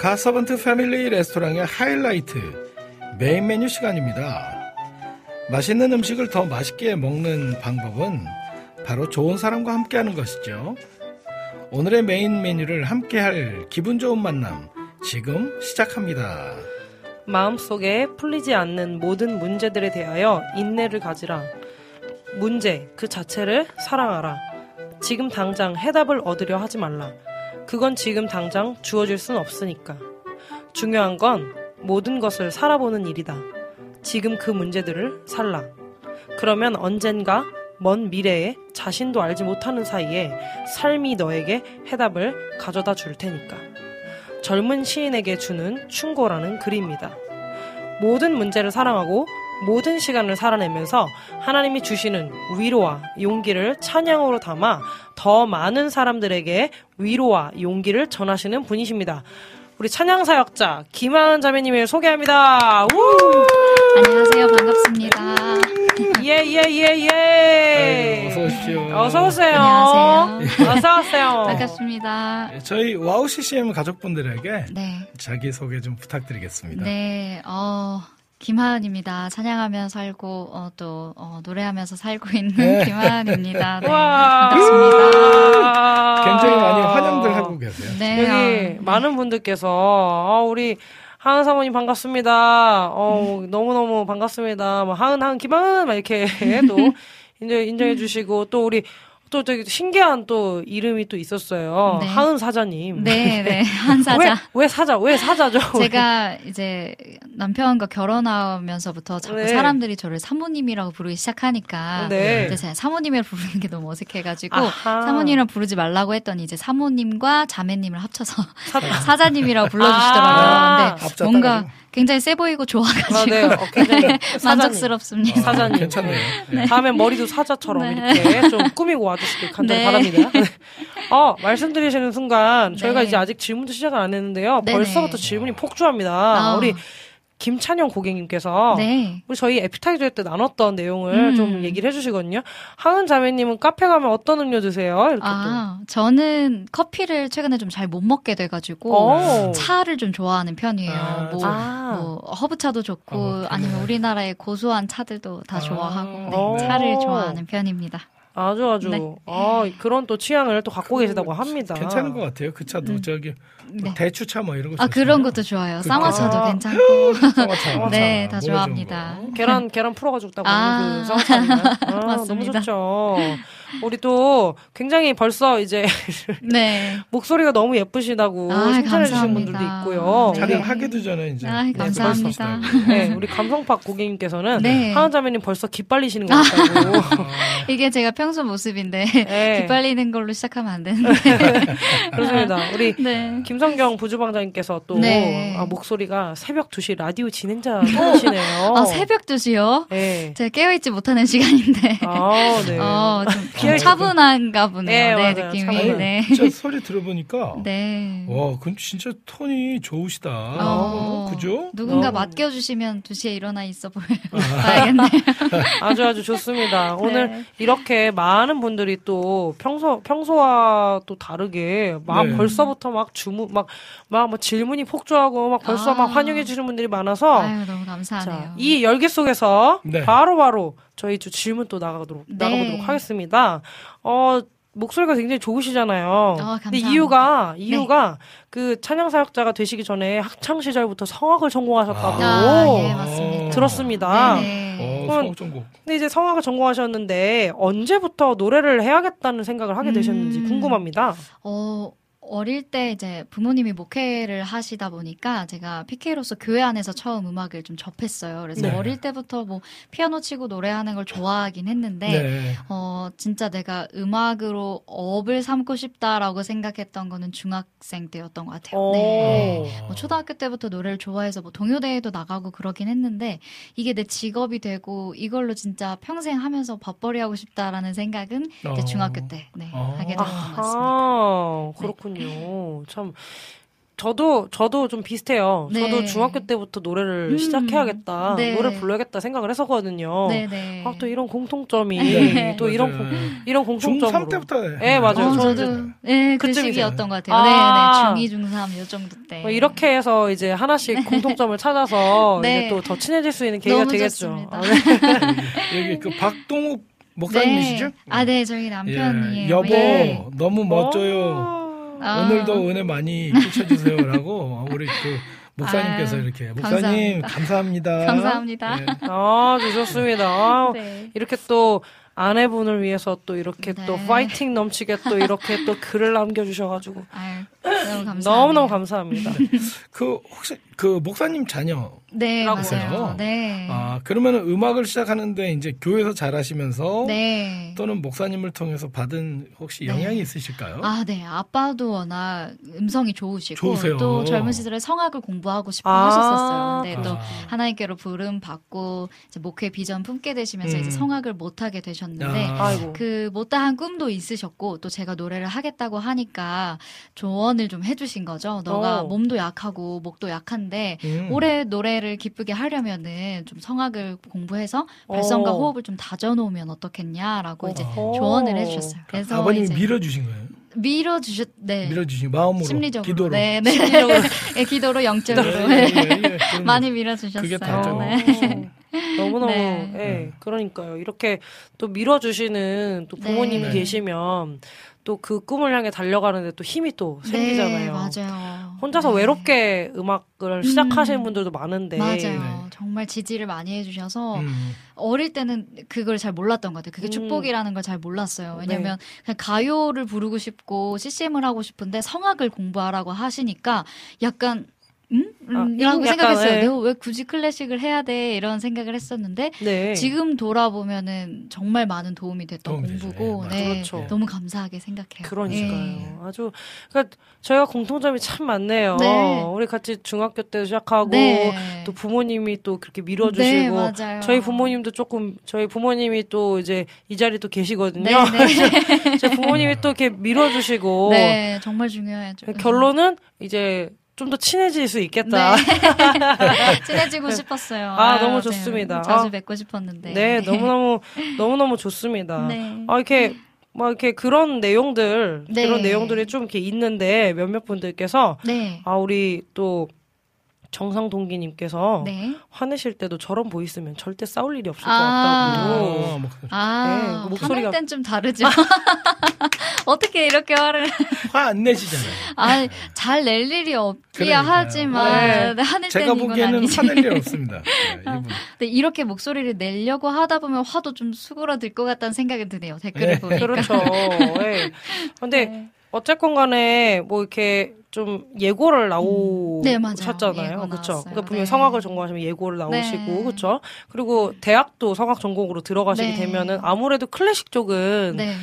God Servant 패밀리 레스토랑의 하이라이트 메인 메뉴 시간입니다. 맛있는 음식을 더 맛있게 먹는 방법은 바로 좋은 사람과 함께하는 것이죠. 오늘의 메인 메뉴를 함께할 기분 좋은 만남 지금 시작합니다. 마음속에 풀리지 않는 모든 문제들에 대하여 인내를 가지라. 문제 그 자체를 사랑하라. 지금 당장 해답을 얻으려 하지 말라. 그건 지금 당장 주어질 순 없으니까. 중요한 건 모든 것을 살아보는 일이다. 지금 그 문제들을 살라. 그러면 언젠가 먼 미래에 자신도 알지 못하는 사이에 삶이 너에게 해답을 가져다 줄 테니까. 젊은 시인에게 주는 충고라는 글입니다. 모든 문제를 사랑하고 모든 시간을 살아내면서 하나님이 주시는 위로와 용기를 찬양으로 담아 더 많은 사람들에게 위로와 용기를 전하시는 분이십니다. 우리 찬양 사역자 김하은 자매님을 소개합니다. 우! 안녕하세요. 반갑습니다. 예, 예, 예, 예. 어서 오십시오. 어서 오세요. 안녕하세요. 어서 오세요. 반갑습니다. 저희 WOW CCM 가족분들에게 네. 자기 소개 좀 부탁드리겠습니다. 네, 어, 김하은입니다. 찬양하며 살고, 어, 또, 어, 노래하면서 살고 있는 네. 김하은입니다. 네. 와. 반갑습니다. 굉장히 많이 환영들 하고 계세요. 네. 여기 어, 많은 분들께서 어, 우리 하은 사모님 반갑습니다. 어, 너무너무 반갑습니다. 뭐 하은 하은 김하은 막 이렇게 또 인정 인정해 주시고 또 우리 또 되게 신기한 또 이름이 또 있었어요. 네. 하은 사자님. 네, 네. 한 사자. 왜, 왜 사자? 왜 사자죠? 제가 이제 남편과 결혼하면서부터 자꾸 네. 사람들이 저를 사모님이라고 부르기 시작하니까 네. 이제 제가 사모님을 부르는 게 너무 어색해가지고 아하. 사모님이랑 부르지 말라고 했더니 이제 사모님과 자매님을 합쳐서 사- 사자님이라고 불러주시더라고요. 아. 근데 뭔가. 굉장히 세 보이고 아, 좋아가지고 네. 어, 굉장히 사자님. 만족스럽습니다. 사자님. 괜찮네요. 네. 다음엔 머리도 사자처럼 네. 이렇게 좀 꾸미고 와주시길 간절히 네. 바랍니다. 네. 어, 말씀드리시는 순간 저희가 네. 이제 아직 질문도 시작을 안 했는데요. 벌써부터 질문이 폭주합니다. 아. 우리 김찬영 고객님께서 네. 우리 저희 에피타이저 때 나눴던 내용을 음. 좀 얘기를 해주시거든요. 하은 자매님은 카페 가면 어떤 음료 드세요? 이렇게 아, 저는 커피를 최근에 좀 잘 못 먹게 또. 돼가지고 오. 차를 좀 좋아하는 편이에요. 아, 뭐, 아. 뭐 허브차도 좋고 어? 아니면 우리나라의 고소한 차들도 다 아. 좋아하고 네, 오. 차를 좋아하는 편입니다. 아주 아주 네. 아, 그런 또 취향을 또 갖고 계시다고 합니다. 괜찮은 것 같아요. 그 차도 음. 저기 뭐 네. 대추차 뭐 이런 거. 아 그런 좋잖아요. 것도 좋아요. 그- 쌍화차도 아. 괜찮고. 쌍화차. 네, 다 좋아합니다. 거. 계란 계란 풀어가지고 딱 아. 먹는 그 쌍화차인가요? 아, 너무 맞습니다. 좋죠. 우리 또 굉장히 벌써 이제 네. 목소리가 너무 예쁘시다고 아, 칭찬해 주신. 분들도 있고요. 네. 촬영하기도 전에 이제 아, 네, 감사합니다. 네, 우리 감성팍 고객님께서는 네. 하은 자매님 벌써 기빨리시는 것 같다고. 이게 제가 평소 모습인데 네. 기빨리는 걸로 시작하면 안 되는데. 그렇습니다. 우리 네. 김성경 부주방장님께서 또 네. 아, 목소리가 새벽 2시 라디오 진행자이시네요. 아 새벽 2시요? 네. 제가 깨어있지 못하는 시간인데. 아, 네. 어, 좀 비어 차분한가 보네요. 네, 네. 느낌이. 차분해요. 네. 진짜 소리 들어보니까 네. 와, 그 진짜 톤이 좋으시다. 어, 그죠? 누군가 너무- 맡겨 주시면 2시에 일어나 있어 보여야겠네요. 아주 아주 좋습니다. 오늘 네. 이렇게 많은 분들이 또 평소 평소와 또 다르게 막 네. 벌써부터 막 주문 막막 뭐 질문이 폭주하고 막 벌써 아. 막 환영해 주시는 분들이 많아서 아유, 너무 감사하네요. 자, 이 열기 속에서 네. 바로바로 저희 주 질문 또 나가도록 네. 나가보도록 하겠습니다. 어 목소리가 굉장히 좋으시잖아요. 어, 근데 감사합니다. 이유가 이유가 그 찬양 사역자가 되시기 전에 학창 시절부터 성악을 전공하셨다고 아, 예, 맞습니다. 들었습니다. 네네. 어, 그럼- 성악 전곡. 근데 이제 성악을 전공하셨는데 언제부터 노래를 해야겠다는 생각을 하게 되셨는지 음. 궁금합니다. 어, 어릴 때 이제 부모님이 목회를 하시다 보니까 제가 PK로서 교회 안에서 처음 음악을 좀 접했어요. 그래서 네. 어릴 때부터 뭐 피아노 치고 노래하는 걸 좋아하긴 했는데 네. 어, 진짜 내가 음악으로 업을 삼고 싶다라고 생각했던 거는 중학생 때였던 것 같아요. 오. 네. 뭐 초등학교 때부터 노래를 좋아해서 뭐 동요대회도 나가고 그러긴 했는데 이게 내 직업이 되고 이걸로 진짜 평생 하면서 밥벌이 하고 싶다라는 생각은 이제 어. 중학교 때 네, 어. 하게 됐던 것 같습니다. 아, 그렇군요. 참 저도 저도 좀 비슷해요. 네. 저도 중학교 때부터 노래를 음. 시작해야겠다, 네. 노래 불러야겠다 생각을 했었거든요. 네네. 아, 또 이런 공통점이 네. 또 이런 맞아요. 공- 이런 공통점으로 중3 때부터. 네, 맞아요. 어, 저도 네, 그. 시기였던 것 같아요. 아. 네, 네, 중2, 중3 요 정도 때. 뭐 이렇게 해서 이제 하나씩 공통점을 찾아서 네. 이제 또 더 친해질 수 있는 계기가 되겠죠. 좋습니다. 아, 네. 여기 그 박동욱 목사님이시죠? 네. 아, 네, 저희 예. 남편이에요. 여보, 예. 너무 멋져요. 어. 아. 오늘도 은혜 많이 끼쳐주세요라고 우리 그 목사님께서 아, 이렇게 목사님 감사합니다. 감사합니다. 예. 아주 좋습니다. 아, 네. 이렇게 또 아내분을 위해서 또 이렇게 또 네. 파이팅 넘치게 또 이렇게 또 글을 남겨주셔가지고 아유, 너무 감사합니다. 너무너무 감사합니다. 그 혹시 그 목사님 자녀 네, 라고 맞아요. 네. 아 그러면 음악을 시작하는데 이제 교회에서 잘하시면서 네. 또는 목사님을 통해서 받은 혹시 네. 영향이 있으실까요? 아, 네. 아빠도 워낙 음성이 좋으시고 좋으세요. 또 젊은 시절에 성악을 공부하고 싶어 아. 하셨었어요. 근데 또 아. 하나님께로 부름 받고 이제 목회 비전 품게 되시면서 음. 이제 성악을 못 하게 되셨는데 아. 그 못다한 꿈도 있으셨고 또 제가 노래를 하겠다고 하니까 조언을 좀 해주신 거죠. 너가 어. 몸도 약하고 목도 약한 데 음. 올해 노래를 기쁘게 하려면은 좀 성악을 공부해서 발성과 어. 호흡을 좀 다져놓으면 어떻겠냐라고 이제 어허. 조언을 해주셨어요. 그래서 아버님이 이제 밀어주신 거예요. 밀어주셨, 네. 밀어주신 마음으로 심리적으로. 기도로. 네, 네. 네, 기도로 영적으로. 예, 예, 예, 예. 그럼 많이 밀어주셨어요. 그게 다죠. 네. 너무너무, 네. 예, 그러니까요. 이렇게 또 밀어주시는 또 부모님이 네. 계시면 또 그 꿈을 향해 달려가는데 또 힘이 또 생기잖아요. 네, 맞아요. 혼자서 네. 외롭게 음악을 시작하시는 음. 분들도 많은데. 맞아요. 네. 정말 지지를 많이 해주셔서 음. 어릴 때는 그걸 잘 몰랐던 것 같아요. 그게 음. 축복이라는 걸 잘 몰랐어요. 네. 왜냐면 그냥 가요를 부르고 싶고 CCM을 하고 싶은데 성악을 공부하라고 하시니까 약간 음? 음? 아, 이라고 생각했어요. 네. 내가 왜 굳이 클래식을 해야 돼? 이런 생각을 했었는데 네. 지금 돌아보면은 정말 많은 도움이 됐던 도움이. 공부고 예, 네, 그렇죠. 너무 감사하게 생각해요. 그러니까요. 예. 아주 그러니까 저희가 공통점이 참 많네요. 네. 우리 같이 중학교 때 시작하고 네. 또 부모님이 또 그렇게 네, 밀어주시고 맞아요. 저희 부모님도 조금 저희 부모님이 또 이제 이 자리 또 계시거든요. 네, 네. 제 부모님이 또 이렇게 밀어주시고 네, 정말 중요하죠. 결론은 이제 좀 더 친해질 수 있겠다. 네. 친해지고 싶었어요. 아, 아유, 너무 네. 좋습니다. 자주 아. 뵙고 싶었는데. 네, 너무너무 너무너무 좋습니다. 네. 아 이렇게 막 이렇게 그런 내용들 네. 그런 내용들이 좀 이렇게 있는데 몇몇 분들께서 네. 아 우리 또 정상 동기님께서 네. 화내실 때도 저런 보이스면 절대 싸울 일이 없을 것 아. 같다고. 아, 뭐, 아, 네, 목소리가- 화낼 땐 좀 다르죠. 어떻게 이렇게 화를 화 안 내시잖아요. 아, 잘 낼 일이 없기야 그러니까요. 하지만 화낼 땐 제가 이건 보기에는 아니지. 화낼 일 없습니다. 네, 이분. 근데 이렇게 목소리를 내려고 하다 보면 화도 좀 수그러들 것 같다는 생각이 드네요. 댓글을 네. 보니까. 그렇죠. 예. 근데 네. 어쨌건 간에 뭐 이렇게 좀 예고를 네, 맞아요. 나오셨잖아요. 예고 그렇죠. 나왔어요. 그러니까 분명 히 네. 성악을 전공하시면 예고를 나오시고 네. 그렇죠. 그리고 대학도 성악 전공으로 들어가시게 네. 되면은 아무래도 클래식 쪽은 네.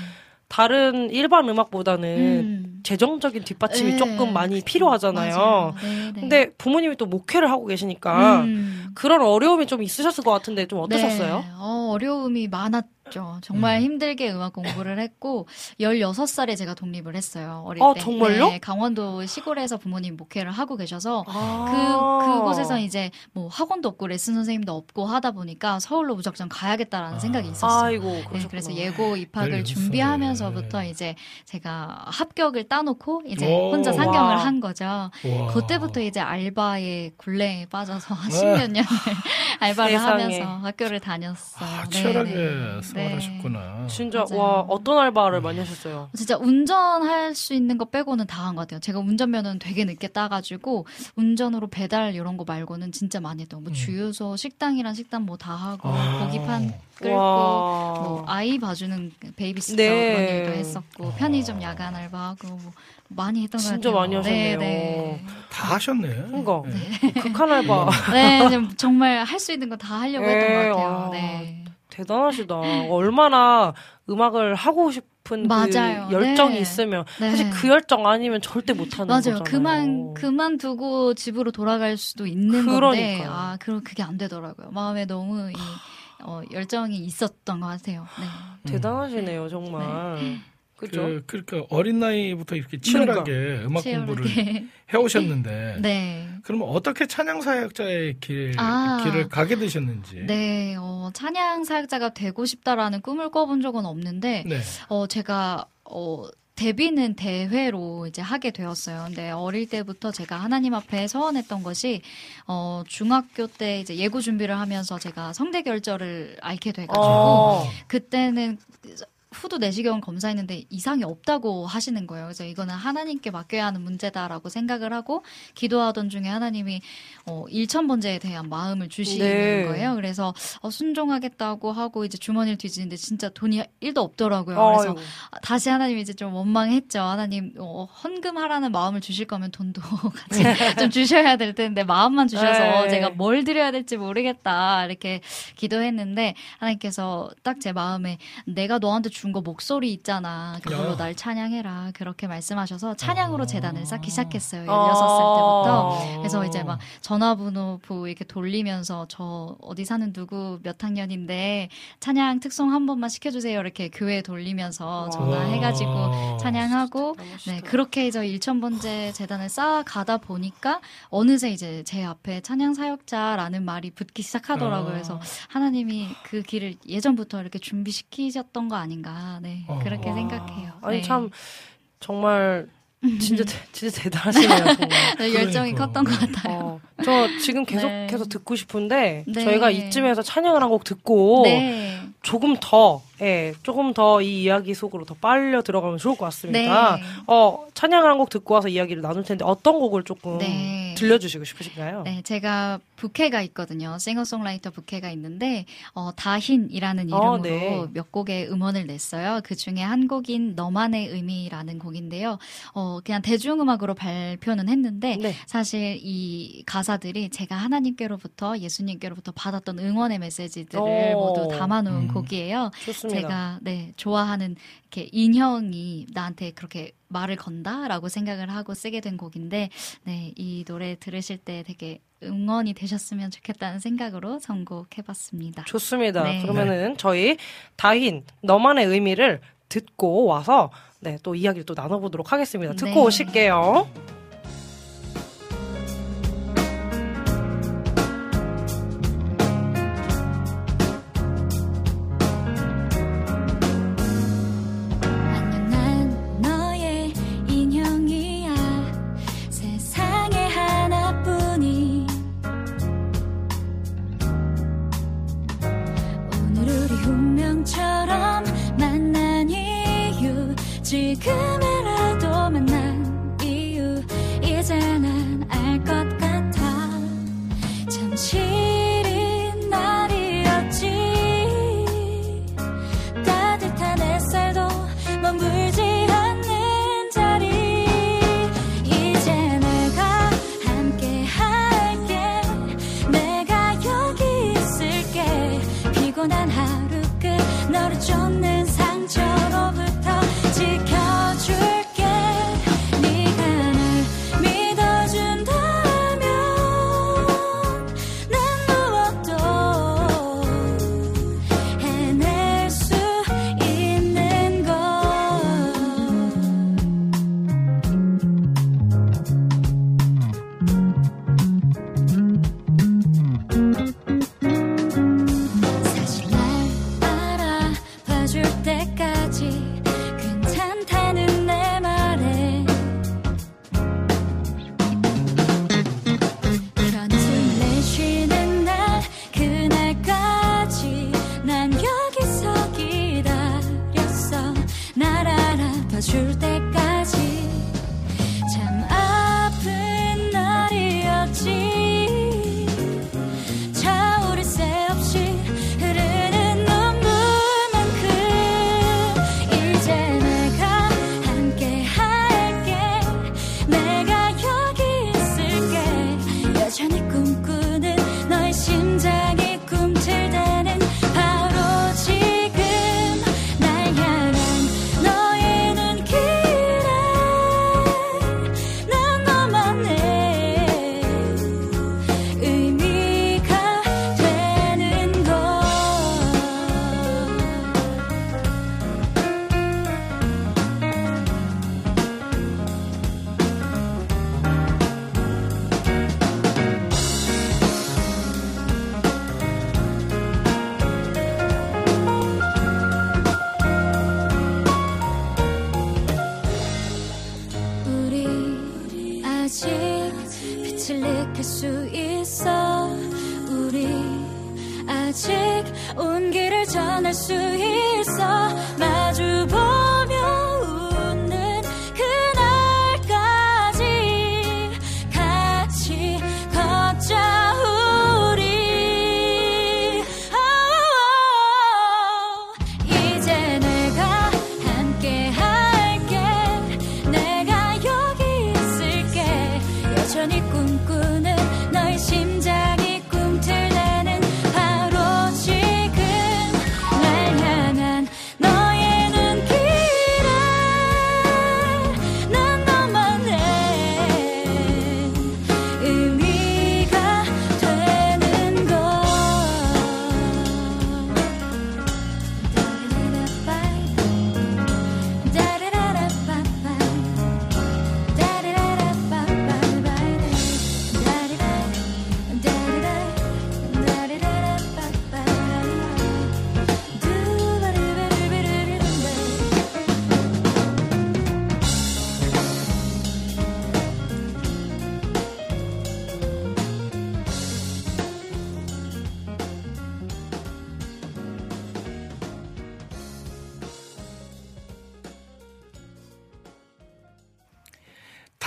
다른 일반 음악보다는 음. 재정적인 뒷받침이 네, 조금 많이 필요하잖아요. 네, 네. 근데 부모님이 또 목회를 하고 계시니까 음. 그런 어려움이 좀 있으셨을 것 같은데 좀 어떠셨어요? 네. 어, 어려움이 많았 죠. 정말 힘들게 음악 공부를 했고 16살에 제가 독립을 했어요. 어릴 아, 때. 정말요? 네, 강원도 시골에서 부모님 목회를 하고 계셔서 아. 그 그곳에서 이제 뭐 학원도 없고 레슨 선생님도 없고 하다 보니까 서울로 무작정 가야겠다라는 생각이 있었어요. 아이고, 네, 그러셨구나. 그래서 예고 입학을 16 살에. 준비하면서부터 이제 제가 합격을 따놓고 이제 오. 혼자 상경을 와. 한 거죠. 와. 그때부터 이제 알바에 굴레에 빠져서 한 십몇 년을 알바를 세상에. 하면서 학교를 다녔어요. 아, 네, 네. 생활하셨구나. 진짜 맞아요. 와 어떤 알바를 많이 하셨어요? 진짜 운전할 수 있는 거 빼고는 다 한 것 같아요. 제가 운전면허는 되게 늦게 따가지고 운전으로 배달 이런 거 말고는 진짜 많이 했던 거. 뭐 주유소 식당이랑 식당 뭐 다 하고 아. 고기판 끌고 와. 뭐 아이 봐주는 베이비시터 네. 그런 일도 했었고 편의점 야간 알바하고 뭐 많이 했던 것 진짜 같아요. 많이 하셨네요. 네, 다 하셨네. 그거 네. 극한 알바 네. 네, 좀 정말 할 수 있는 거 다 하려고 했던 것 네, 같아요. 와. 네. 대단하시다. 얼마나 음악을 하고 싶은 맞아요. 그 열정이 네. 있으면 네. 사실 그 열정 아니면 절대 못 하는 맞아요. 거잖아요. 그만 그만 두고 집으로 돌아갈 수도 있는 건데 그러니까요. 아 그럼 그게 안 되더라고요. 마음에 너무 이 어, 열정이 있었던 것 같아요. 네. 대단하시네요 정말. 그죠? 그, 그러니까 어린 나이부터 이렇게 치열하게 음악 공부를 치열하게. 해오셨는데 네. 그러면 어떻게 찬양 사역자의 길, 아. 길을 가게 되셨는지. 네, 어, 찬양 사역자가 되고 싶다라는 꿈을 꿔본 적은 없는데, 네. 어, 제가, 어, 데뷔는 대회로 이제 하게 되었어요. 근데 어릴 때부터 제가 하나님 앞에 서원했던 것이, 어, 중학교 때 이제 예고 준비를 하면서 제가 성대 결절을 앓게 돼 가지고, 어. 그때는 후두 내시경 검사했는데 이상이 없다고 하시는 거예요. 그래서 이거는 하나님께 맡겨야 하는 문제다라고 생각을 하고 기도하던 중에 하나님이 어, 일천번제에 대한 마음을 주시는 네. 거예요. 그래서 어, 순종하겠다고 하고 이제 주머니를 뒤지는데 진짜 돈이 1도 없더라고요. 그래서 아이고. 다시 하나님 이제 좀 원망했죠. 하나님 어, 헌금하라는 마음을 주실 거면 돈도 같이 좀 주셔야 될 텐데 마음만 주셔서 네. 제가 뭘 드려야 될지 모르겠다 이렇게 기도했는데 하나님께서 딱 제 마음에 내가 너한테 준 거 목소리 있잖아 그걸로 야. 날 찬양해라 그렇게 말씀하셔서 찬양으로 재단을 쌓기 시작했어요 16살 아. 때부터 그래서 이제 막 전 화번호부 이렇게 돌리면서 저 어디 사는 누구 몇 학년인데 찬양 특송 한 번만 시켜주세요 이렇게 교회 돌리면서 전화해가지고 와. 찬양하고. 네 그렇게 해서 일천 번째 재단을 쌓아가다 보니까 어느새 이제 제 앞에 찬양 사역자라는 말이 붙기 시작하더라고요. 아. 그래서 하나님이 그 길을 예전부터 이렇게 준비시키셨던 거 아닌가 네 어. 그렇게 와. 생각해요. 아니 네. 참 정말 진짜 대- 진짜 대단하시네요 정말. 네, 열정이 그러니까. 컸던 것 같아요. 어, 저 지금 계속해서 네. 듣고 싶은데 네. 저희가 이쯤에서 찬양을 한 곡 듣고 네. 조금 더, 예, 조금 더 이 이야기 속으로 더 빨려 들어가면 좋을 것 같습니다. 네. 어, 찬양을 한 곡 듣고 와서 이야기를 나눌 텐데 어떤 곡을 조금 네. 들려주시고 싶으신가요? 네, 제가 부캐가 있거든요. 싱어송라이터 부캐가 있는데 어, 다힌이라는 어, 이름으로 네. 몇 곡의 음원을 냈어요. 그 중에 한 곡인 너만의 의미라는 곡인데요. 어, 그냥 대중음악으로 발표는 했는데 네. 사실 이 가사들이 제가 하나님께로부터 예수님께로부터 받았던 응원의 메시지들을 오. 모두 담아놓은 음. 곡이에요. 좋습니다. 제가 네 좋아하는 이렇게 인형이 나한테 그렇게 말을 건다라고 생각을 하고 쓰게 된 곡인데 네 이 노래 들으실 때 되게 응원이 되셨으면 좋겠다는 생각으로 선곡해봤습니다. 좋습니다. 네. 그러면은 저희 다힌 너만의 의미를 듣고 와서 네, 또 이야기를 또 나눠보도록 하겠습니다. 듣고 네. 오실게요.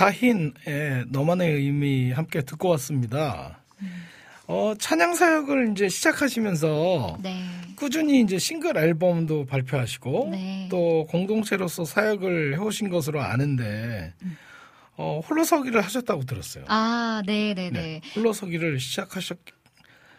타힌의 너만의 의미 함께 듣고 왔습니다. 어, 찬양 사역을 이제 시작하시면서 네. 꾸준히 이제 싱글 앨범도 발표하시고 네. 또 공동체로서 사역을 해오신 것으로 아는데 어, 홀로서기를 하셨다고 들었어요. 아, 네, 네, 네. 홀로서기를 시작하셨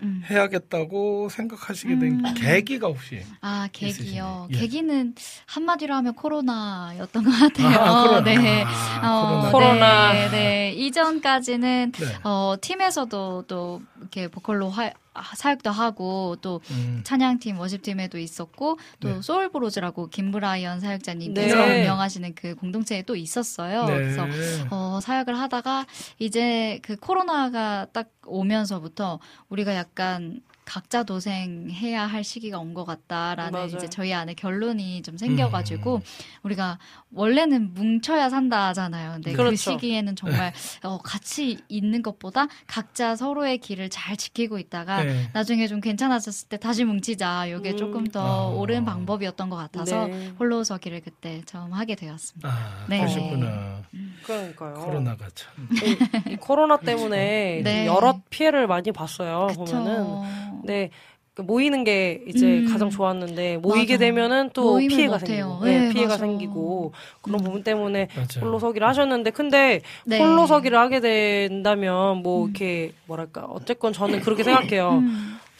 음. 해야겠다고 생각하시게 된 음. 계기가 혹시 아, 계기요. 예. 계기는 한마디로 하면 코로나였던 것 같아요. 아, 코로나. 네. 아, 어, 코로나. 네, 네. 이전까지는 네. 어, 팀에서도 또 이렇게 보컬로 화, 아, 사역도 하고 또 음, 찬양팀, 워십팀에도 있었고 또 네. 소울 브로즈라고 김브라이언 사역자님께서 네. 운영하시는 그 공동체에 또 있었어요. 네. 그래서 어, 사역을 하다가 이제 그 코로나가 딱 오면서부터 우리가 약간 각자 도생해야 할 시기가 온 것 같다라는 맞아요. 이제 저희 안에 결론이 좀 생겨가지고 음. 우리가 원래는 뭉쳐야 산다잖아요. 근데 그 그렇죠. 시기에는 정말 어, 같이 있는 것보다 각자 서로의 길을 잘 지키고 있다가 네. 나중에 좀 괜찮아졌을 때 다시 뭉치자. 이게 음. 조금 더 아. 옳은 방법이었던 것 같아서 네. 홀로 서기를 그때 처음 하게 되었습니다. 아, 네. 그러셨구나. 그러니까요. 코로나가 참. 이, 이 코로나 때문에 네. 여러 피해를 많이 봤어요. 보면은. 네. 그 모이는 게 이제 음. 가장 좋았는데 모이게 맞아. 되면은 또 피해가. 생기고 네, 네, 피해가 맞아. 생기고 그런 음. 부분 때문에 맞아요. 홀로서기를 하셨는데 근데 네. 홀로서기를 하게 된다면 뭐 음. 이렇게 뭐랄까 어쨌건 저는 그렇게 생각해요.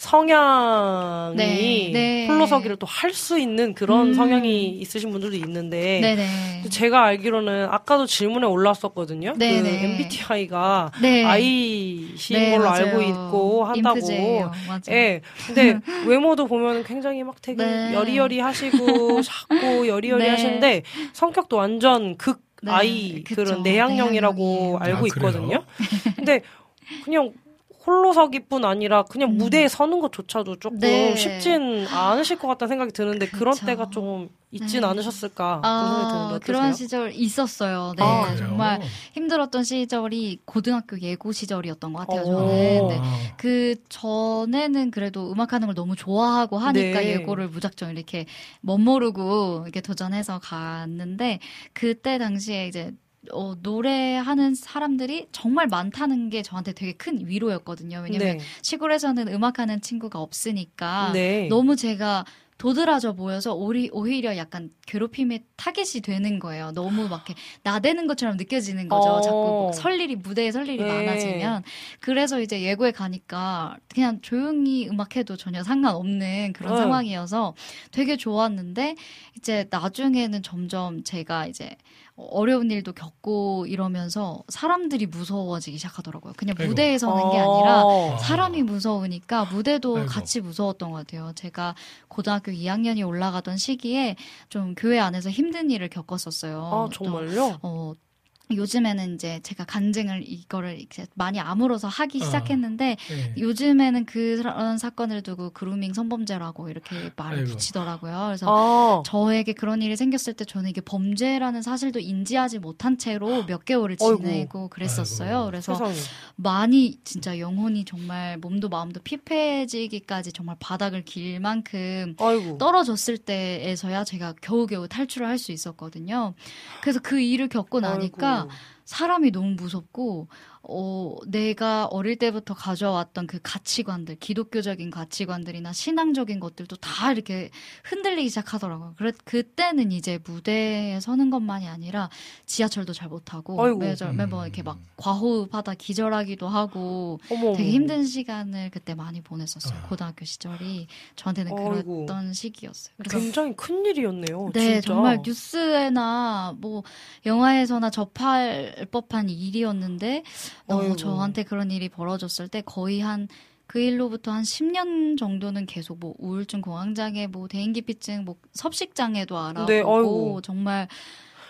음. 성향이 네, 네. 홀로서기를 또 할 수 있는 그런 음. 성향이 있으신 분들도 있는데 네네. 제가 알기로는 아까도 질문에 올라왔었거든요. 네, 그 네. MBTI가 네. I신 네, 걸로 맞아요. 알고 있고 한다고. 예. 근데 외모도 보면 굉장히 막 되게 네. 여리여리 하시고 작고 여리여리 네. 하시는데 성격도 완전 극 네, I 그쵸. 그런 내향형이라고. 알고 아? 있거든요. 근데 그냥 홀로서기뿐 아니라 그냥 음. 무대에 서는 것조차도 조금 네. 쉽진 않으실 것 같다는 생각이 드는데 그런 그쵸. 때가 좀 있진 네. 않으셨을까 그런 아? 그런 시절 있었어요. 네, 아? 정말 힘들었던 시절이 고등학교 예고 시절이었던 것 같아요. 오. 저는 네. 아, 그 전에는 그래도 음악하는 걸 너무 좋아하고 하니까 네. 예고를 무작정 이렇게 멋모르고 이렇게 도전해서 갔는데 그때 당시에 이제 어, 노래하는 사람들이 정말 많다는 게 저한테 되게 큰 위로였거든요. 왜냐면 네. 시골에서는 음악하는 친구가 없으니까 네. 너무 제가 도드라져 보여서 오리, 오히려 약간 괴롭힘의 타겟이 되는 거예요. 너무 막 이렇게 나대는 것처럼 느껴지는 거죠. 어. 자꾸 뭐설 일이 무대에 설 일이 네. 많아지면 그래서 이제 예고에 가니까 그냥 조용히 음악해도 전혀 상관없는 그런 네. 상황이어서 되게 좋았는데 이제 나중에는 점점 제가 이제 어려운 일도 겪고 이러면서 사람들이 무서워지기 시작하더라고요. 그냥 아이고. 무대에 서는 게 아니라 어. 사람이 무서우니까 무대도 아이고. 같이 무서웠던 것 같아요. 제가 고등학교 2학년이 올라가던 시기에 좀 교회 안에서 힘든 일을 겪었었어요. 아, 또, 정말요? 어, 요즘에는 이제 제가 간증을 이거를 이제 많이 아물어서 하기 어. 시작했는데 예. 요즘에는 그런 사건을 두고 그루밍 성범죄라고 이렇게 말을 아이고. 붙이더라고요. 그래서 아, 저에게 그런 일이 생겼을 때 저는 이게 범죄라는 사실도 인지하지 못한 채로 몇 개월을 아이고. 지내고 그랬었어요. 아이고. 그래서 세상에. 많이 진짜 영혼이 정말 몸도 마음도 피폐해지기까지 정말 바닥을 길 만큼 아이고. 떨어졌을 때에서야 제가 겨우겨우 탈출을 할 수 있었거든요. 그래서 그 일을 겪고 나니까 아이고. 사람이 너무 무섭고 어, 내가 어릴 때부터 가져왔던 그 가치관들, 기독교적인 가치관들이나 신앙적인 것들도 다 이렇게 흔들리기 시작하더라고요. 그래, 그때는 이제 무대에 서는 것만이 아니라 지하철도 잘 못하고 아이고. 매절, 매번 이렇게 막 과호흡하다 기절하기도 하고 어머, 되게. 힘든 시간을 그때 많이 보냈었어요. 아. 고등학교 시절이 저한테는 아이고. 그랬던 시기였어요. 그래서 굉장히 큰 일이었네요. 네, 진짜. 정말 뉴스에나 뭐 영화에서나 접할 법한 일이었는데 어. 저한테 그런 일이 벌어졌을 때 거의 한 그 일로부터 한 10년 정도는 계속 뭐 우울증, 공황장애, 뭐 대인기피증, 뭐 섭식장애도 알아보고 네. 정말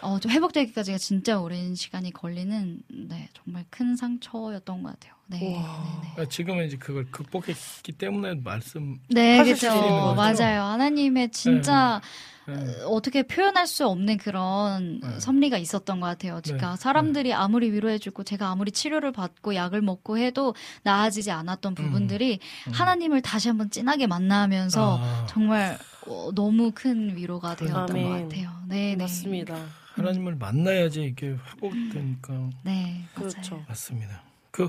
어, 좀 회복되기까지가 진짜 오랜 시간이 걸리는 네 정말 큰 상처였던 것 같아요. 네. 네, 네. 그러니까 지금은 이제 그걸 극복했기 때문에 말씀. 네, 하실 그렇죠. 수 있는 거죠? 맞아요. 하나님의 진짜 예. 어떻게 표현할 수 없는 그런 네. 섭리가 있었던 것 같아요. 그러니까 네. 사람들이 아무리 위로해주고 제가 아무리 치료를 받고 약을 먹고 해도 나아지지 않았던 부분들이 음. 하나님을 다시 한번 진하게 만나면서 아, 정말 어, 너무 큰 위로가 되었던 아멘. 것 같아요. 네, 네. 맞습니다. 하나님을 만나야지 이게 회복되니까 네, 그렇죠. 맞아요. 맞습니다. 그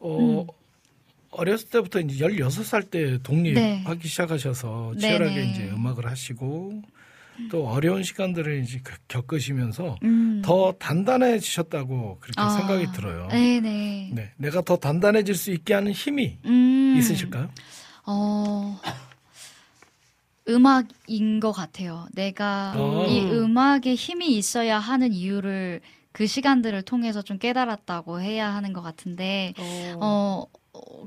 어. 음. 어렸을 때부터 이제 16살 때 독립하기 네. 시작하셔서 치열하게 네네. 이제 음악을 하시고 또 어려운 시간들을 이제 겪- 겪으시면서 음. 더 단단해지셨다고 그렇게 아, 생각이 들어요. 네, 네. 네, 내가 더 단단해질 수 있게 하는 힘이 음. 있으실까요? 어, 음악인 것 같아요. 내가 어. 이 음악에 힘이 있어야 하는 이유를 그 시간들을 통해서 좀 깨달았다고 해야 하는 것 같은데, 어. 어, 어,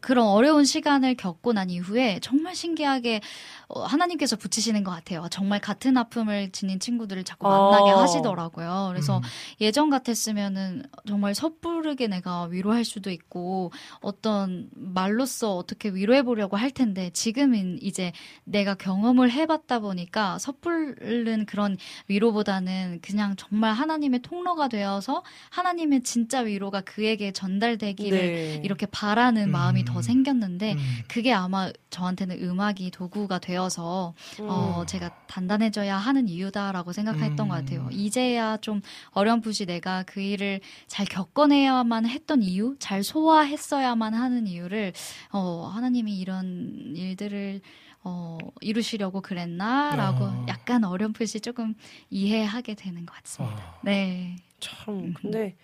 그런 어려운 시간을 겪고 난 이후에 정말 신기하게 어, 하나님께서 붙이시는 것 같아요. 정말 같은 아픔을 지닌 친구들을 자꾸 만나게 어. 하시더라고요. 그래서 음. 예전 같았으면은 정말 섣부르게 내가 위로할 수도 있고 어떤 말로써 어떻게 위로해 보려고 할 텐데 지금은 이제 내가 경험을 해봤다 보니까 섣부른 그런 위로보다는 그냥 정말 하나님의 통로가 되어서 하나님의 진짜 위로가 그에게 전달되기를 네. 이렇게 바라는 마음이 음. 더 생겼는데 음. 그게 아마 저한테는 음악이 도구가 되어서 어, 음. 제가 단단해져야 하는 이유다라고 생각했던 음. 것 같아요. 이제야 좀 어렴풋이 내가 그 일을 잘 겪어내야만 했던 이유, 잘 소화했어야만 하는 이유를 어, 하나님이 이런 일들을 어, 이루시려고 그랬나라고 아. 약간 어렴풋이 조금 이해하게 되는 것 같습니다. 아, 네, 참 근데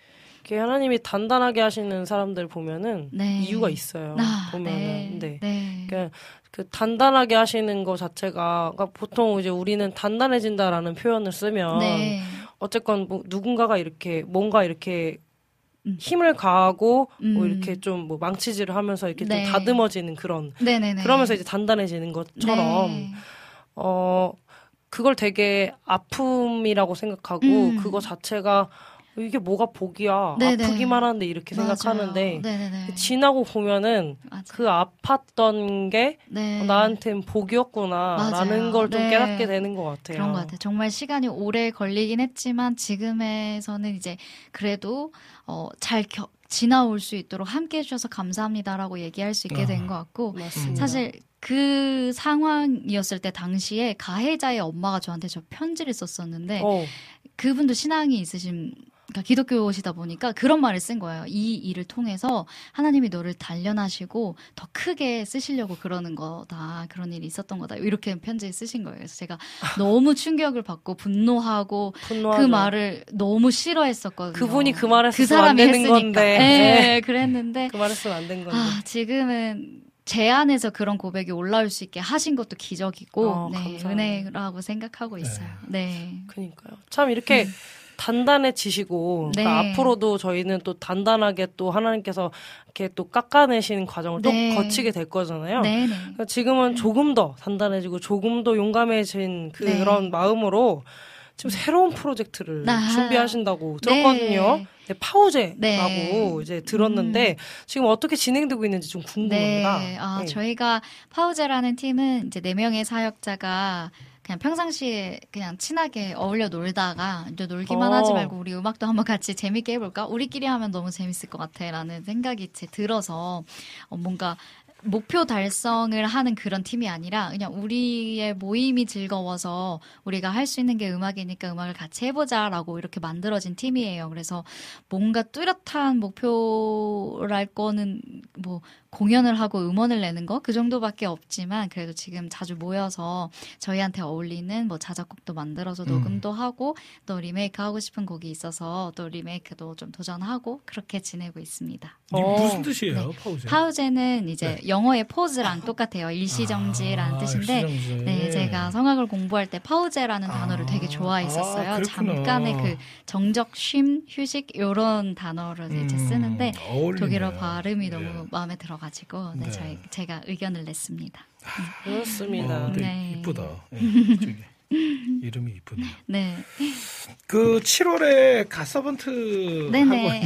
이게 하나님이 단단하게 하시는 사람들 보면은 네. 이유가 있어요. 아, 보면은 네, 네. 네. 그러니까 그 단단하게 하시는 거 자체가 그러니까 보통 이제 우리는 단단해진다라는 표현을 쓰면 네. 어쨌건 뭐 누군가가 이렇게 뭔가 이렇게 음. 힘을 가하고 뭐 음. 이렇게 좀 뭐 망치질을 하면서 이렇게 네. 좀 다듬어지는 그런 네네네. 그러면서 이제 단단해지는 것처럼 네. 어 그걸 되게 아픔이라고 생각하고 음. 그거 자체가 이게 뭐가 복이야 네네. 아프기만 하는데 이렇게 맞아요. 생각하는데 네네네. 지나고 보면은 맞아요. 그 아팠던 게 네. 나한텐 복이었구나 라는 맞아요. 걸좀 네. 깨닫게 되는 것 같아요. 그런 것 같아요. 정말 시간이 오래 걸리긴 했지만 지금에서는 이제 그래도 어, 잘 겨, 지나올 수 있도록 함께 해주셔서 감사합니다라고 얘기할 수 있게 된 아. 것 같고 맞습니다. 사실 그 상황이었을 때 당시에 가해자의 엄마가 저한테 저 편지를 썼었는데 어, 그분도 신앙이 있으신 그러니까 기독교시다 보니까 그런 말을 쓴 거예요. 이 일을 통해서 하나님이 너를 단련하시고 더 크게 쓰시려고 그러는 거다. 그런 일이 있었던 거다. 이렇게 편지에 쓰신 거예요. 그래서 제가 너무 충격을 받고 분노하고 분노하죠. 그 말을 너무 싫어했었거든요. 그분이 그 말을 그 사람이 했으니까. 건데. 네, 네. 그랬는데 그 말했으면 안 된 건데. 아, 지금은 제 안에서 그런 고백이 올라올 수 있게 하신 것도 기적이고 어, 네, 감사합니다. 은혜라고 생각하고 있어요. 네. 그니까요. 참 이렇게 단단해지시고 네. 그러니까 앞으로도 저희는 또 단단하게 또 하나님께서 이렇게 또 깎아내시는 과정을 네. 또 거치게 될 거잖아요. 네, 네. 그러니까 지금은 조금 더 단단해지고 조금 더 용감해진 네. 그런 마음으로 지금 새로운 프로젝트를 아. 준비하신다고 들었거든요. 네. 네, 파우제라고 네. 이제 들었는데 지금 어떻게 진행되고 있는지 좀 궁금합니다. 네. 아, 네. 저희가 파우제라는 팀은 이제 네 명의 사역자가 그냥 평상시에 그냥 친하게 어울려 놀다가 이제 놀기만 어. 하지 말고 우리 음악도 한번 같이 재밌게 해볼까? 우리끼리 하면 너무 재밌을 것 같아라는 생각이 제 들어서 어, 뭔가 목표 달성을 하는 그런 팀이 아니라 그냥 우리의 모임이 즐거워서 우리가 할 수 있는 게 음악이니까 음악을 같이 해보자라고 이렇게 만들어진 팀이에요. 그래서 뭔가 뚜렷한 목표랄 거는 뭐 공연을 하고 음원을 내는 거 그 정도밖에 없지만 그래도 지금 자주 모여서 저희한테 어울리는 뭐 자작곡도 만들어서 음. 녹음도 하고 또 리메이크 하고 싶은 곡이 있어서 또 리메이크도 좀 도전하고 그렇게 지내고 있습니다. 어. 무슨 뜻이에요, 파우제? 파우제는 이제 영어의 포즈랑 똑같아요. 일시정지라는 아, 뜻인데 일시정지. 네, 제가 성악을 공부할 때 파우제라는 단어를 아, 되게 좋아했었어요. 아. 잠깐의 그 정적, 쉼, 휴식 요런 단어를 이제 음, 쓰는데 어울리네요. 독일어 발음이 네. 너무 마음에 들어가 지고 네, 네. 저희 제가 의견을 냈습니다. 그렇습니다. 어, 네. 이쁘다. 예. 이름이 이쁘네요. 네, 그 7월에 가서번트 네네, 하고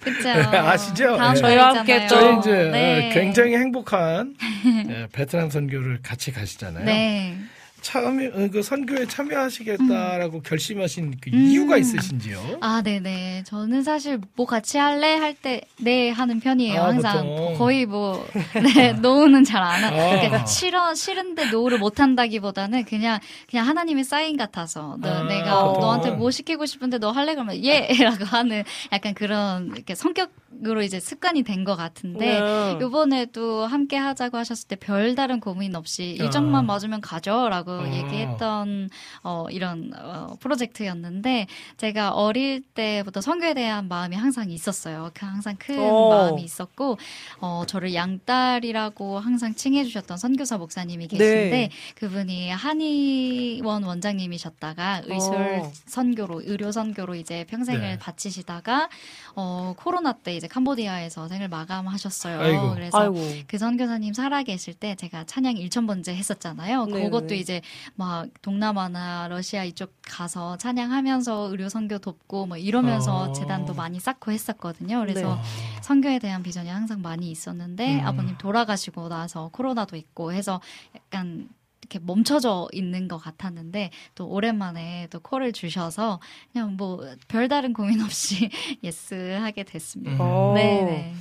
그죠. 아시죠? 다음 네. 저희와. 함께. 저희 이제 네. 굉장히 행복한 예, 베트남 선교를 같이 가시잖아요. 네. 참여 어, 그 선교에 참여하시겠다라고 결심하신 그 이유가 음. 있으신지요? 아, 네네. 저는 사실 뭐 같이 할래 할 때 네 하는 편이에요. 아, 항상 보통. 거의 뭐 네, 노우는 잘 안 하. 아. 그러니까 싫어 싫은데 노우를 못 한다기보다는 그냥 그냥 하나님의 사인 같아서 너, 아, 내가 보통은. 너한테 뭐 시키고 싶은데 너 할래 그러면 예라고 하는 약간 그런 이렇게 성격 으로 이제 습관이 된 것 같은데 네. 요번에도 함께 하자고 하셨을 때 별다른 고민 없이 일정만 아. 맞으면 가죠라고 아. 얘기했던 어, 이런 어, 프로젝트였는데 제가 어릴 때부터 선교에 대한 마음이 항상 있었어요. 그 항상 큰 오. 마음이 있었고 어, 저를 양딸이라고 항상 칭해주셨던 선교사 목사님이 계신데 네. 그분이 한의원 원장님이셨다가 의술 어. 선교로 의료 선교로 이제 평생을 네. 바치시다가 어, 코로나 때 이제 캄보디아에서 생을 마감하셨어요. 아이고. 그래서 아이고. 그 선교사님 살아 계실 때 제가 찬양 1천번째 했었잖아요. 네네. 그것도 이제 막 동남아나 러시아 이쪽 가서 찬양하면서 의료 선교 돕고 뭐 이러면서 아. 제단도 많이 쌓고 했었거든요. 그래서 네. 선교에 대한 비전이 항상 많이 있었는데 음. 아버님 돌아가시고 나서 코로나도 있고 해서 약간 이렇게 멈춰져 있는 것 같았는데 또 오랜만에 또 콜을 주셔서 그냥 뭐 별다른 고민 없이 yes 하게 됐습니다. 음. 어. 네네.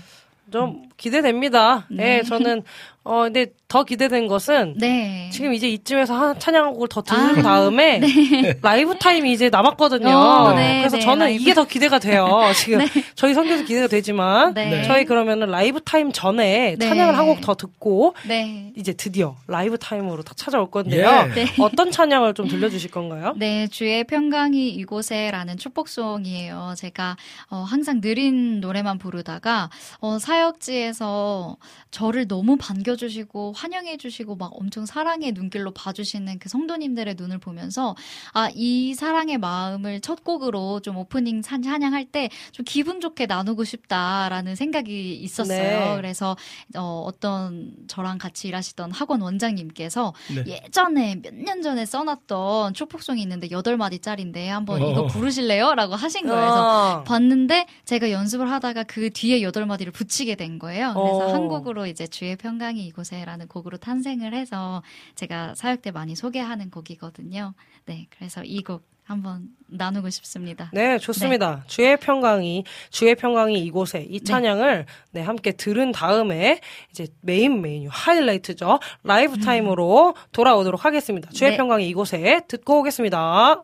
좀 기대됩니다. 네. 네, 저는 어 근데 더 기대된 것은 네. 지금 이제 이쯤에서 한 찬양곡을 더 들은 아, 다음에 라이브 타임이 이제 남았거든요. 어, 네, 그래서 네, 저는 라이브. 이게 더 기대가 돼요. 지금 저희 선교도 기대가 되지만 네. 저희 그러면은 라이브 타임 전에 네. 찬양을 한 곡 더 듣고 네. 이제 드디어 라이브 타임으로 다 찾아올 건데요. 예. 네. 어떤 찬양을 좀 들려주실 건가요? 네, 주의 평강이 이곳에라는 축복송이에요. 제가 어, 항상 느린 노래만 부르다가 어, 사역지에서 저를 너무 반겨 주시고 환영해주시고 막 엄청 사랑의 눈길로 봐주시는 그 성도님들의 눈을 보면서 아, 이 사랑의 마음을 첫 곡으로 좀 오프닝 찬- 찬양할 때 좀 기분 좋게 나누고 싶다라는 생각이 있었어요. 네. 그래서 어, 어떤 저랑 같이 일하시던 학원 원장님께서 네. 예전에 몇 년 전에 써놨던 축복송이 있는데 여덟 마디짜리인데 한번 이거 어. 부르실래요? 라고 하신 거예요. 그래서 어. 봤는데 제가 연습을 하다가 그 뒤에 여덟 마디를 붙이게 된 거예요. 그래서 어. 한 곡으로 이제 주의 평강이 이곳에라는 곡으로 탄생을 해서 제가 사역 때 많이 소개하는 곡이거든요. 네, 그래서 이 곡 한번 나누고 싶습니다. 네, 좋습니다. 주의 평강이 주의 평강이 이곳에 이 찬양을 네, 함께 들은 다음에 이제 메인 메뉴 하이라이트죠. 라이브 타임으로 돌아오도록 하겠습니다. 주의 네. 평강이 이곳에 듣고 오겠습니다.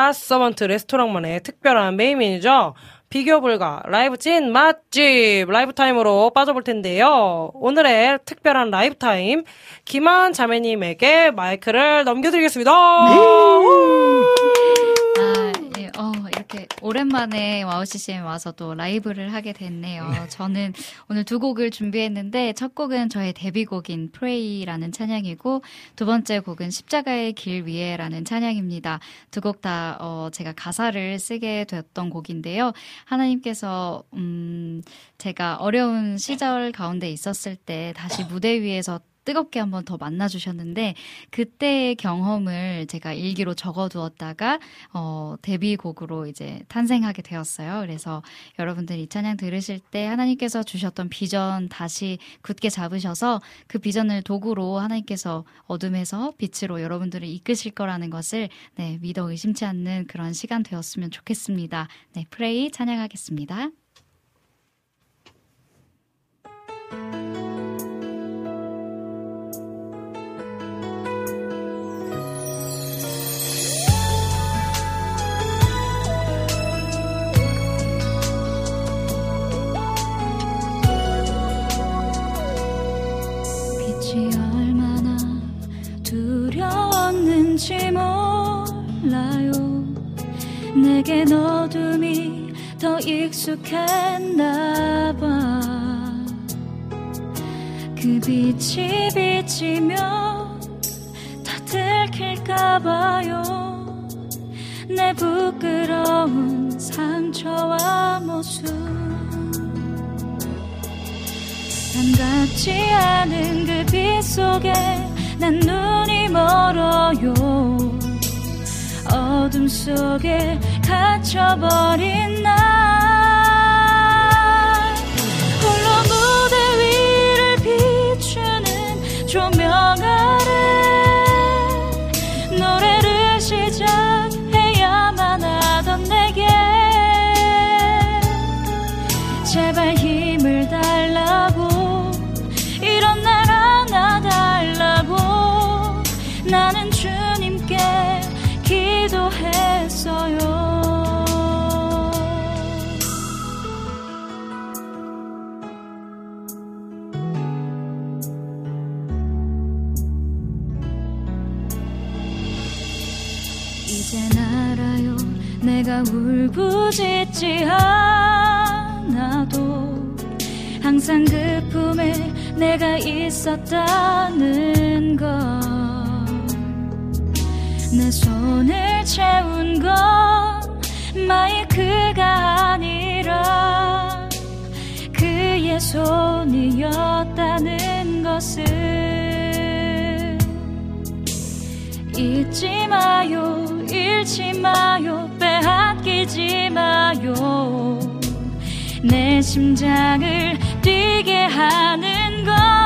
God Servant 레스토랑만의 특별한 메인 메뉴죠. 비교 불가 라이브 찐 맛집 라이브 타임으로 빠져볼 텐데요. 오늘의 특별한 라이브 타임 김하은 자매님에게 마이크를 넘겨드리겠습니다. 이렇게 오랜만에 WOW CCM 와서 또 라이브를 하게 됐네요. 저는 오늘 두 곡을 준비했는데 첫 곡은 저의 데뷔곡인 Pray라는 찬양이고 두 번째 곡은 십자가의 길 위에라는 찬양입니다. 두 곡다 어, 제가 가사를 쓰게 되었던 곡인데요. 하나님께서 음, 제가 어려운 시절 가운데 있었을 때 다시 무대 위에서 뜨겁게 한번 더 만나주셨는데 그때의 경험을 제가 일기로 적어두었다가 어, 데뷔곡으로 이제 탄생하게 되었어요. 그래서 여러분들 이 찬양 들으실 때 하나님께서 주셨던 비전 다시 굳게 잡으셔서 그 비전을 도구로 하나님께서 어둠에서 빛으로 여러분들을 이끄실 거라는 것을 네, 믿어 의심치 않는 그런 시간 되었으면 좋겠습니다. 네, 프레이 찬양하겠습니다. 내겐 어둠이 더 익숙했나 봐. 그 빛이 비치면 다 들킬까 봐요. 내 부끄러운 상처와 모습. 반갑지 않은 그 빛 속에 난 눈이 멀어요 어둠 속에 갇혀버린 날. 홀로 무대 위를 비추는 조명 아래 울부짖지 않아도 항상 그 품에 내가 있었다는 걸 내 손을 채운 건 마이크가 아니라 그의 손이었다는 것을 잊지 마요 잃지 마요. 빼앗기지 마요. 내 심장을 뛰게 하는 걸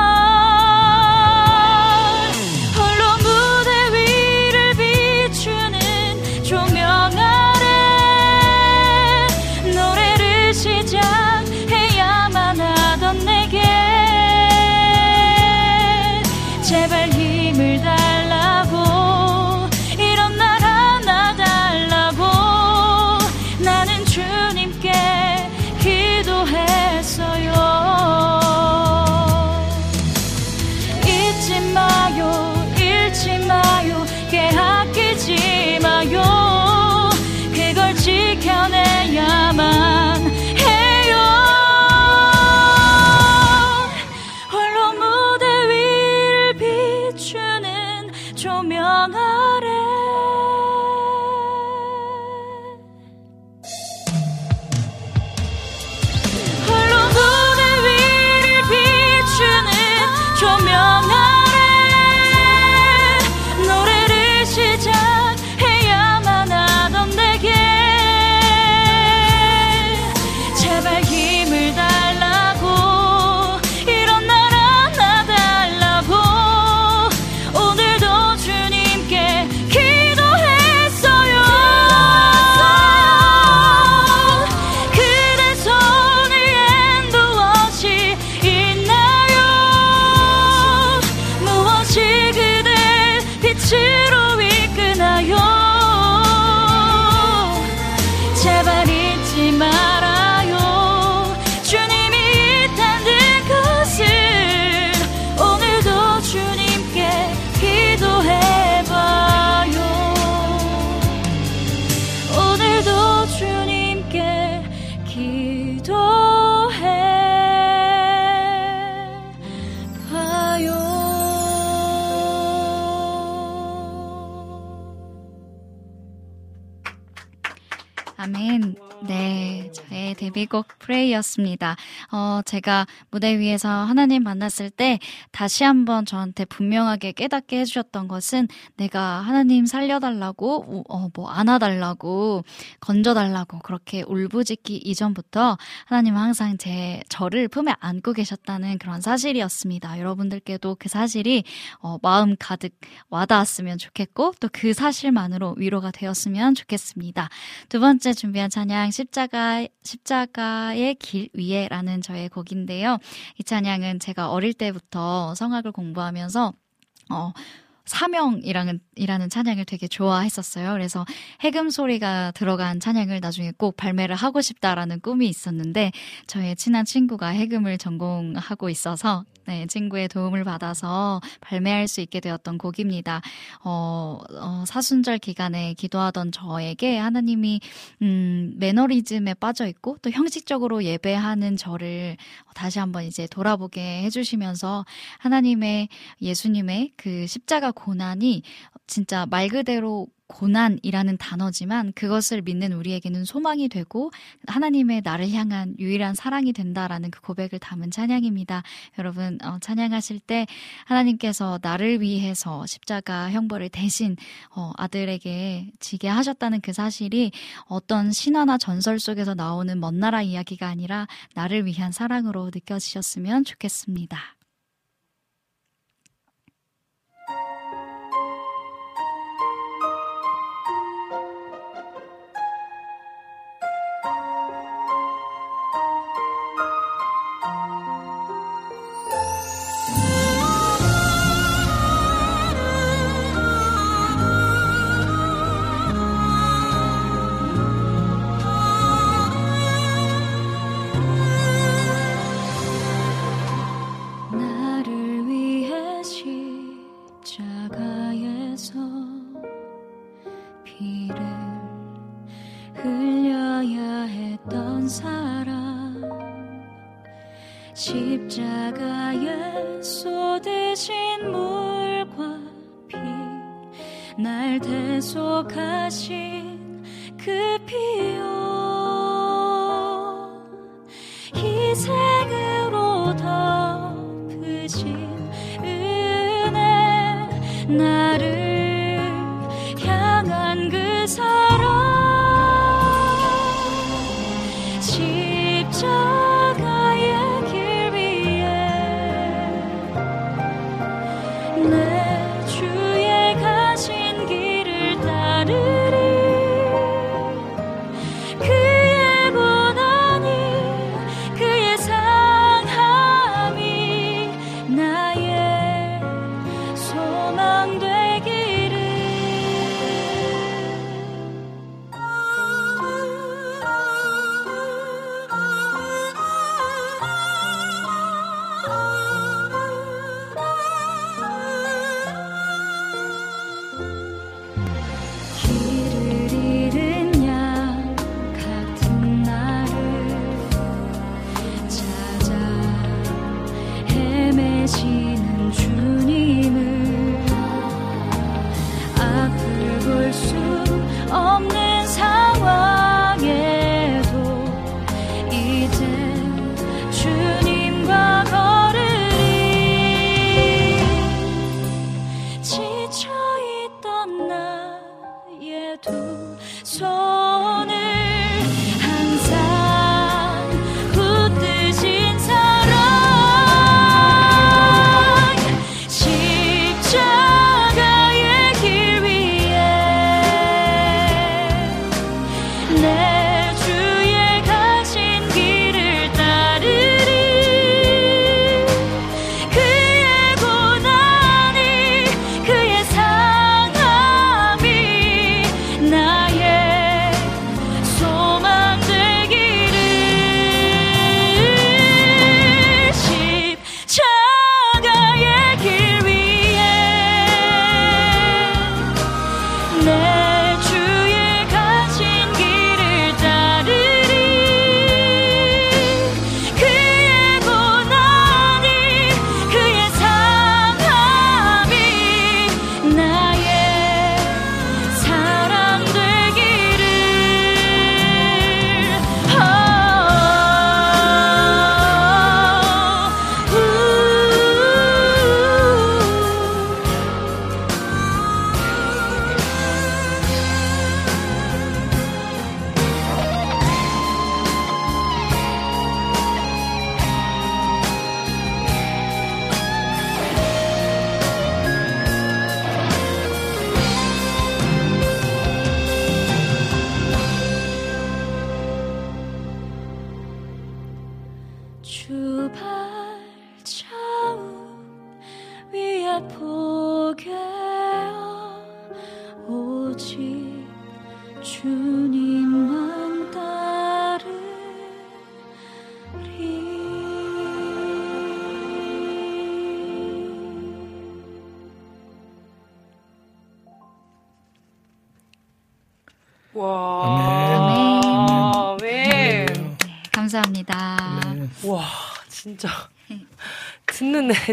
제가 무대 위에서 하나님 만났을 때 다시 한번 저한테 분명하게 깨닫게 해주셨던 것은 내가 하나님 살려달라고, 어, 뭐 안아달라고, 건져달라고 그렇게 울부짖기 이전부터 하나님은 항상 제, 저를 품에 안고 계셨다는 그런 사실이었습니다. 여러분들께도 그 사실이, 어, 마음 가득 와닿았으면 좋겠고, 또 그 사실만으로 위로가 되었으면 좋겠습니다. 두 번째 준비한 찬양 십자가 십자가의 길 위에라는 저의 곡인데요. 이 찬양은 제가 어릴 때부터 성악을 공부하면서 어 사명이라는 이라는 찬양을 되게 좋아했었어요. 그래서 해금 소리가 들어간 찬양을 나중에 꼭 발매를 하고 싶다라는 꿈이 있었는데 저의 친한 친구가 해금을 전공하고 있어서 네, 친구의 도움을 받아서 발매할 수 있게 되었던 곡입니다. 어, 어, 사순절 기간에 기도하던 저에게 하나님이 음, 매너리즘에 빠져 있고 또 형식적으로 예배하는 저를 다시 한번 이제 돌아보게 해주시면서 하나님의 예수님의 그 십자가 고난이 진짜 말 그대로 고난이라는 단어지만 그것을 믿는 우리에게는 소망이 되고 하나님의 나를 향한 유일한 사랑이 된다라는 그 고백을 담은 찬양입니다. 여러분 어, 찬양하실 때 하나님께서 나를 위해서 십자가 형벌을 대신 어, 아들에게 지게 하셨다는 그 사실이 어떤 신화나 전설 속에서 나오는 먼 나라 이야기가 아니라 나를 위한 사랑으로 느껴지셨으면 좋겠습니다.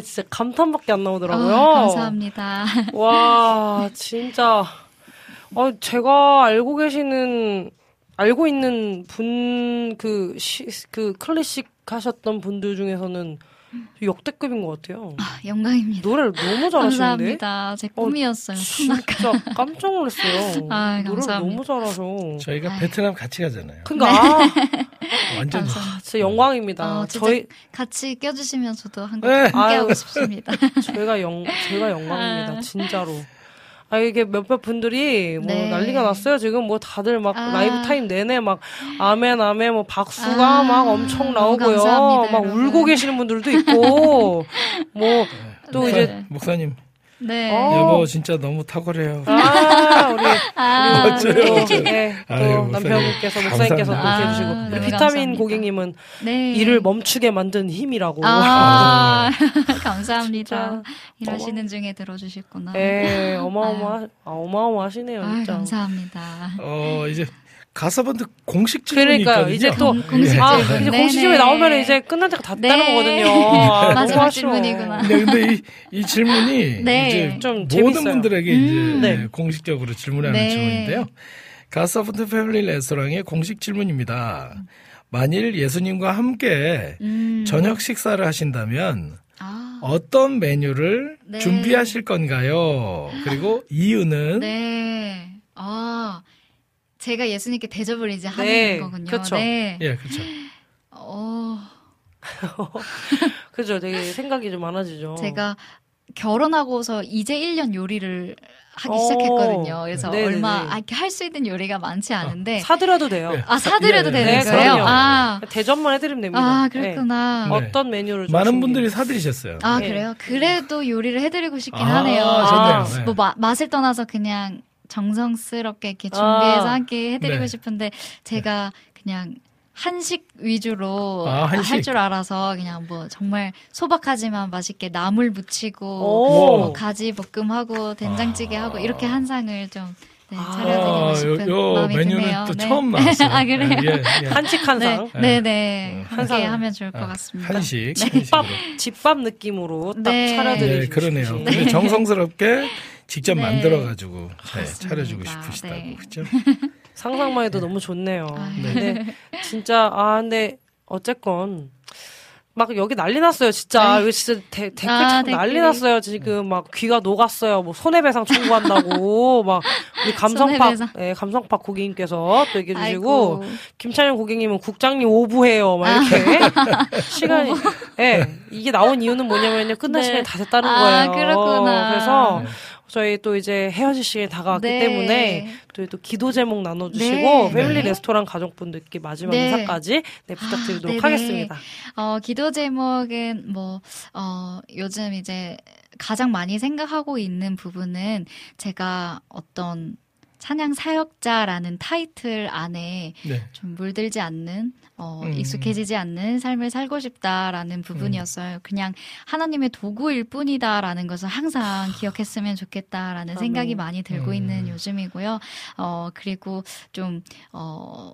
진짜 감탄밖에 안 나오더라고요. 어, 감사합니다. 와, 진짜. 어, 제가 알고 계시는, 알고 있는 분, 그, 시, 그 클래식 하셨던 분들 중에서는 역대급인 것 같아요. 아, 영광입니다. 노래를 너무 잘하시는데. 감사합니다. 제 꿈이었어요. 성악가. 진짜 깜짝 놀랐어요. 아, 노래를 감사합니다. 너무 잘하셔. 저희가 베트남 같이 가잖아요. 그니까, 아, 완전 감사합니다. 진짜 영광입니다. 어, 진짜 저희, 같이 껴주시면 저도 한국 네. 함께 하고 아유. 싶습니다. 저희가 영, 저희가 영광입니다. 아. 진짜로. 아, 이게 몇몇 분들이 뭐 네. 난리가 났어요. 지금 뭐 다들 막 아. 라이브 타임 내내 막 아멘, 아멘, 뭐 박수가 아, 막 엄청 나오고요. 감사합니다, 막 여러분. 울고 계시는 분들도 있고, 뭐또 네. 이제, 목사님 네. 어. 여보 진짜 너무 탁월해요. 아, 우리, 아, 멋져요. 또, 네, 또 아유. 남편분께서, 목사님께서 또 감사합니다. 해주시고, 아, 너무 비타민 감사합니다. 고객님은 네. 일을 멈추게 만든 힘이라고. 아, 감사합니다. 진짜. 일하시는 중에 들어주셨구나. 예, 어마어마, 아, 어마어마하시네요, 아유, 진짜. 감사합니다. 어 이제 가서번트 공식 질문이 그러니까요. 있거든요. 이제 또 공- 공식 아, 질문. 이제 네네. 공식 질문이 나오면 이제 끝날 때가 다 네. 다른 거거든요. 아, 마지막. 질문이구나. 네, 근데 이, 이 질문이 네. 이제 좀 모든 재밌어요. 분들에게 음. 이제 네. 공식적으로 질문하는 네. 질문인데요. 가서번트 패밀리 레스토랑의 공식 질문입니다. 만일 예수님과 함께 음. 저녁 식사를 하신다면 아, 어떤 메뉴를 네. 준비하실 건가요? 그리고 이유는 네. 아, 제가 예수님께 대접을 이제 하는 네, 거군요. 그쵸. 네. 예, 그렇죠. 어, 그죠. 되게 생각이 좀 많아지죠. 제가 결혼하고서 이제 1년 요리를 하기 어. 시작했거든요. 그래서 네네네. 얼마 할 수 있는 요리가 많지 않은데 사드려도 돼요. 네. 아 사드려도 예, 되는 네, 거예요? 그럼요. 아, 대접만 해드리면 됩니다. 아 네. 그렇구나. 네. 어떤 메뉴를 좀 많은 분들이 사드리셨어요. 아 네. 그래요? 그래도 요리를 해드리고 싶긴 아, 하네요. 아, 네. 뭐 마- 맛을 떠나서 그냥 정성스럽게 이렇게 준비해서 아. 함께 해드리고 네. 싶은데 제가 그냥 한식 위주로 아, 한식. 할줄 알아서 그냥 뭐 정말 소박하지만 맛있게 나물 무치고 오. 뭐 가지 볶음하고 된장찌개 하고 이렇게 한 상을 좀 네, 아, 차려드리고 아, 싶은 요, 요 마음이 메뉴는 드네요. 또 네. 처음 나왔어요. 아 그래요? 예, 예. 한식 한 상. 네, 네, 네. 한 함께 상을. 하면 좋을 것 아, 같습니다. 한식. 집밥, 한식으로. 집밥 느낌으로 딱 네. 차려드리고 네, 그러네요. 싶으신. 근데 정성스럽게 직접 네. 만들어 가지고 네, 그렇습니다. 차려주고 싶으시다고 네. 그죠? 상상만 해도 너무 좋네요. 아유. 근데 진짜 아 근데 어쨌건 막 여기 난리 났어요 진짜 네. 이거 진짜 대, 댓글 아, 참 댓글이. 난리 났어요 지금 막 귀가 녹았어요 뭐 손해배상 청구한다고 막 우리 손해배상. 예 감성팍 고객님께서 또 얘기해 주시고 아이고. 김찬영 고객님은 국장님 오부해요 막 이렇게 시간이 예 이게 나온 이유는 뭐냐면요 끝날 네. 시간이 다 됐다는 아, 거예요 그렇구나. 그래서 네. 저희 또 이제 헤어질 시간이 다가왔기 네. 때문에 저희 또 기도 제목 나눠주시고 네. 패밀리 네. 레스토랑 가족분들께 마지막 네. 인사까지 네, 부탁드리도록 아. 하겠습니다. 어, 기도 제목은 뭐, 어, 요즘 이제 가장 많이 생각하고 있는 부분은 제가 어떤 찬양 사역자라는 타이틀 안에 네. 좀 물들지 않는 어, 음. 익숙해지지 않는 삶을 살고 싶다라는 부분이었어요. 그냥 하나님의 도구일 뿐이다라는 것을 항상 기억했으면 좋겠다라는 생각이 많이 들고 음. 있는 요즘이고요. 어, 그리고 좀, 어,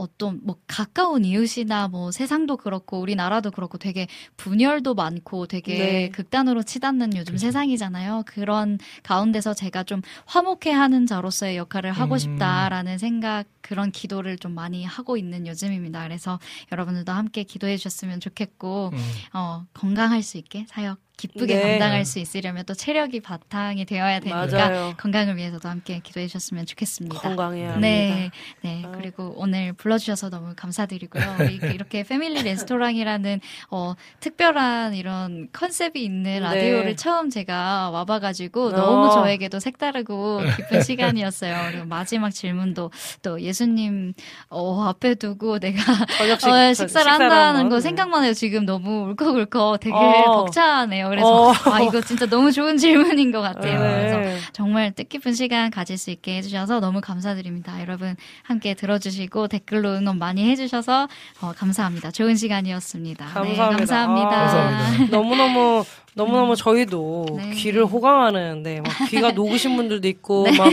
어떤 뭐 가까운 이웃이나 뭐 세상도 그렇고 우리나라도 그렇고 되게 분열도 많고 되게 네. 극단으로 치닫는 요즘 그렇죠. 세상이잖아요. 그런 가운데서 제가 좀 화목해 하는 자로서의 역할을 하고 음. 싶다라는 생각 그런 기도를 좀 많이 하고 있는 요즘입니다. 그래서 여러분들도 함께 기도해 주셨으면 좋겠고 음. 어, 건강할 수 있게 사역 기쁘게 네. 감당할 수 있으려면 또 체력이 바탕이 되어야 되니까 맞아요. 건강을 위해서도 함께 기도해 주셨으면 좋겠습니다. 건강해야 네, 합니다. 네. 아. 그리고 오늘 불러주셔서 너무 감사드리고요. 우리 이렇게- 패밀리 레스토랑이라는 어, 특별한 이런 컨셉이 있는 라디오를 네. 처음 제가 와봐가지고 어. 너무 저에게도 색다르고 기쁜 시간이었어요. 그리고 마지막 질문도 또 예수님 어, 앞에 두고 내가 저녁 식- 어, 저- 식사를 한다는. 거 생각만 해도 지금 너무 울컥울컥 되게 어. 벅차네요. 그래서 어. 아 이거 진짜 너무 좋은 질문인 것 같아요. 네. 그래서 정말 뜻깊은 시간 가질 수 있게 해주셔서 너무 감사드립니다. 여러분 함께 들어주시고 댓글로 응원 많이 해주셔서 어, 감사합니다. 좋은 시간이었습니다. 네, 감사합니다. 감사합니다. 아, 감사합니다. 너무너무 너무너무 저희도 네. 귀를 호강하는 네, 막 귀가 녹으신 분들도 있고 막,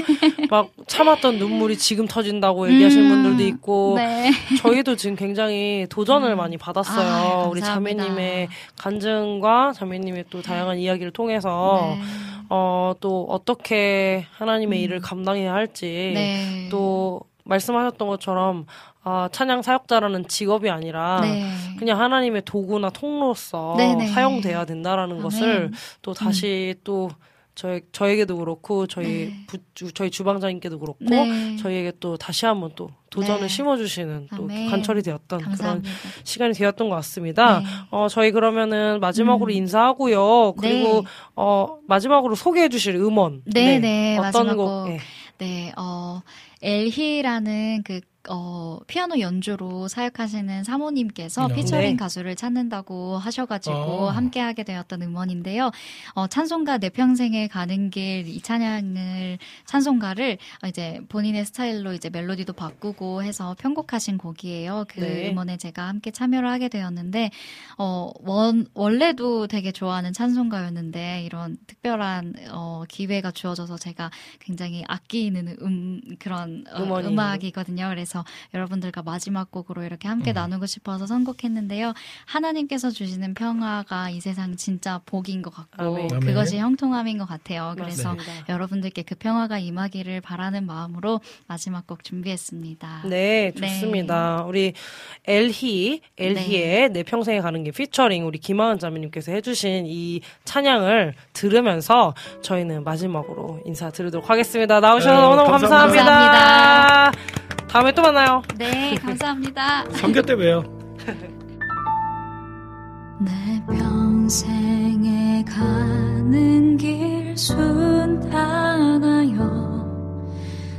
막 참았던 눈물이 지금 터진다고 얘기하시는 음. 분들도 있고 네. 저희도 지금 굉장히 도전을 많이 받았어요. 아, 우리. 자매님의 간증과 자매님의 또 다양한 이야기를 통해서 네. 어, 또 어떻게 하나님의 일을 감당해야 할지 네. 또 말씀하셨던 것처럼 아, 찬양 사역자라는 직업이 아니라 네. 그냥 하나님의 도구나 통로로서 네네. 사용돼야 된다라는 아멘. 것을 또 다시 또 저희 저에게도 그렇고 저희 네. 부, 주, 저희 주방장님께도 그렇고 네. 저희에게 또 다시 한번 또 도전을 네. 심어주시는 또 아멘. 관철이 되었던 그런 감사합니다. 시간이 되었던 것 같습니다. 네. 어, 저희 그러면은 마지막으로 음. 인사하고요. 그리고 네. 어, 마지막으로 소개해 주실 음원. 네, 네, 어떤 마지막 곡? 곡. 네. 네, 어, 엘희라는 그, 어, 피아노 연주로 사역하시는 사모님께서 네. 피처링 네. 가수를 찾는다고 하셔가지고 어. 함께 하게 되었던 음원인데요. 어, 찬송가 내 평생에 가는 길 이 찬양을, 찬송가를 이제 본인의 스타일로 이제 멜로디도 바꾸고 해서 편곡하신 곡이에요. 그 네. 음원에 제가 함께 참여를 하게 되었는데, 어, 원, 원래도 되게 좋아하는 찬송가였는데, 이런 특별한, 어, 기회가 주어져서 제가 굉장히 아끼는 음, 그런 어. 음악이거든요. 그래서 여러분들과 마지막 곡으로 이렇게 함께 음. 나누고 싶어서 선곡했는데요. 하나님께서 주시는 평화가 이 세상 진짜 복인 것 같고, 아멘. 그것이 형통함인 것 같아요. 그래서 맞습니다. 여러분들께 그 평화가 임하기를 바라는 마음으로 마지막 곡 준비했습니다. 네, 네. 좋습니다. 우리 엘희, 엘희의 내 평생에 가는 길 피처링 우리 김하은 자매님께서 해주신 이 찬양을 들으면서 저희는 마지막으로 인사드리도록 하겠습니다. 나오셔서 네, 너무너무 감사합니다. 감사합니다. 다음에 또 만나요. 네, 감사합니다. 성교 때 봬요. 내 평생에 가는 길 순탄하여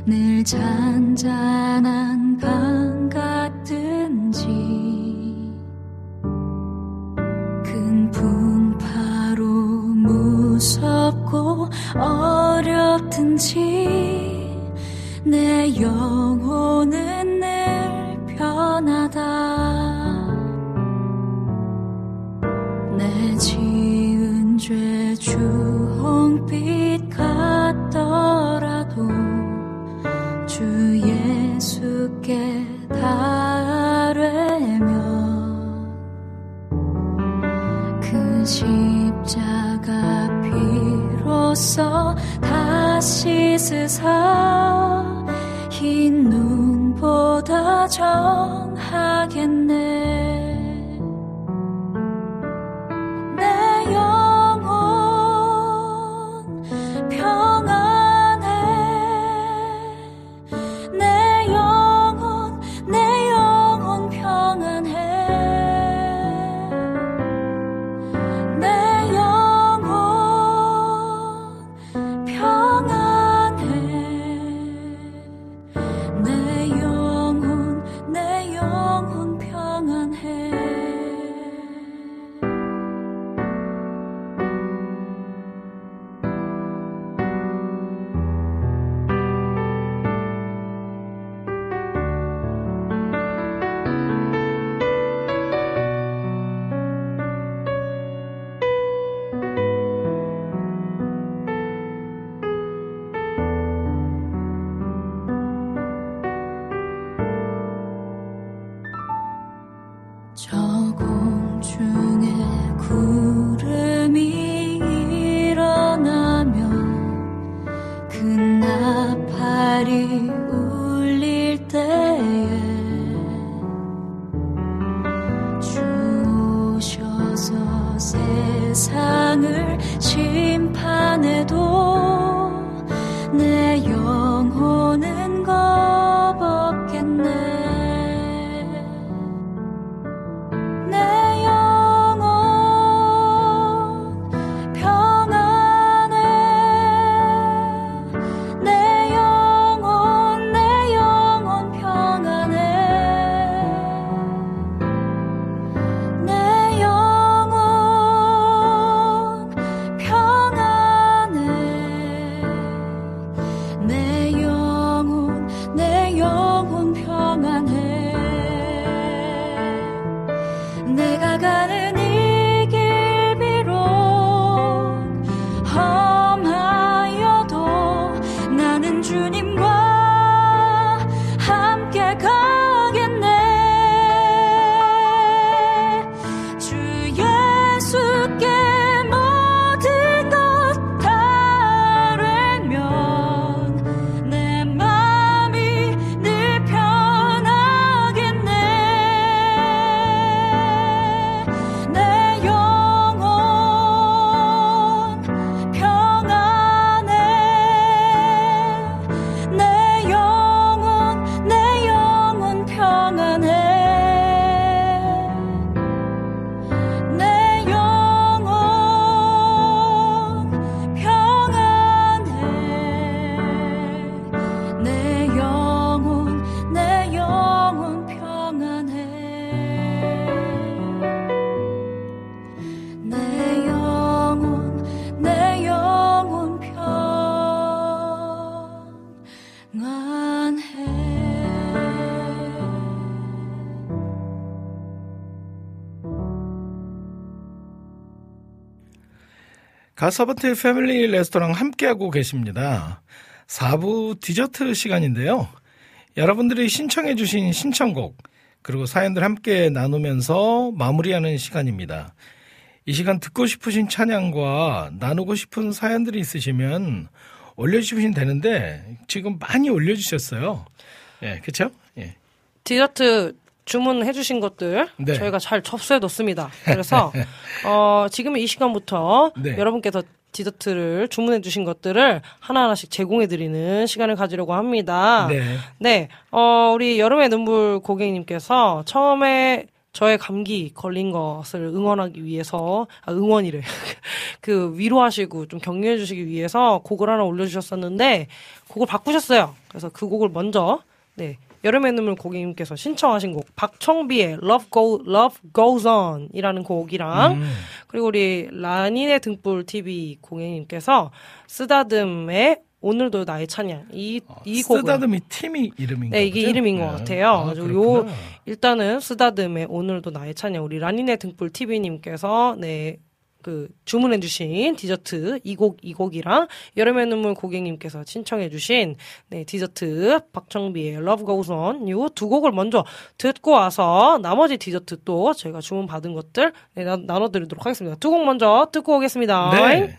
늘 잔잔한 밤 같든지 큰 풍파로 무섭고 어렵든지 가서버트 패밀리 레스토랑 함께하고 계십니다. 4부 디저트 시간인데요. 여러분들이 신청해주신 신청곡, 그리고 사연들 함께 나누면서 마무리하는 시간입니다. 이 시간 듣고 싶으신 찬양과 나누고 싶은 사연들이 있으시면 올려주시면 되는데 지금 많이 올려주셨어요. 예, 그쵸? 예. 디저트 주문해 주신 것들 네. 저희가 잘 접수해뒀습니다. 그래서 어, 지금 이 시간부터 네. 여러분께서 디저트를 주문해 주신 것들을 하나하나씩 제공해 드리는 시간을 가지려고 합니다. 네. 네, 어, 우리 여름의 눈물 고객님께서 처음에 저의 감기 걸린 것을 응원하기 위해서, 아, 응원이래. 그 위로하시고 좀 격려해 주시기 위해서 곡을 하나 올려주셨었는데, 곡을 바꾸셨어요. 그래서 그 곡을 먼저, 네. 여름의 눈물 고객님께서 신청하신 곡, 박청비의 Love, Go, Love Goes On 이라는 곡이랑, 음. 그리고 우리 라닌의 등불 TV 고객님께서 쓰다듬의 오늘도 나의 찬양 이, 이 곡을 쓰다듬이 팀이 이름인가 네, 이게 보죠? 이름인 것 네. 같아요. 아, 그래서 요. 일단은 쓰다듬의 오늘도 나의 찬양 우리 라니네 등불 TV님께서 네. 그 주문해주신 디저트 이곡이 곡이랑 여름의 눈물 고객님께서 신청해주신 네 디저트 박청비의 Love Goes On 요두 곡을 먼저 듣고 와서 나머지 디저트 또 저희가 주문 받은 것들 네, 나, 나눠드리도록 하겠습니다. 두 곡 먼저 듣고 오겠습니다. 네.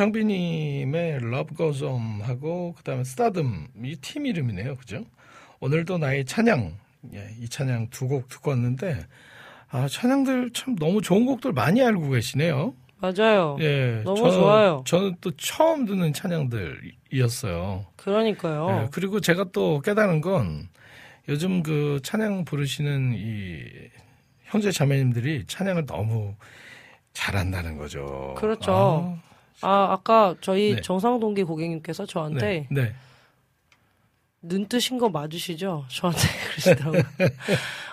박창빈님의 Love Goes On 하고 그다음에 스타듬 이 팀 이름이네요, 그죠? 오늘도 나의 찬양 예, 이 찬양 두 곡 듣고 왔는데 아 찬양들 참 너무 좋은 곡들 많이 알고 계시네요. 맞아요. 예, 너무 저는, 좋아요. 저는 또 처음 듣는 찬양들이었어요. 그러니까요. 예, 그리고 제가 또 깨달은 건 요즘 그 찬양 부르시는 이 형제 자매님들이 찬양을 너무 잘한다는 거죠. 그렇죠. 아, 아 아까 저희 네. 정상동기 고객님께서 저한테 네. 네. 눈 뜨신 거 맞으시죠? 저한테 그러시더라고요.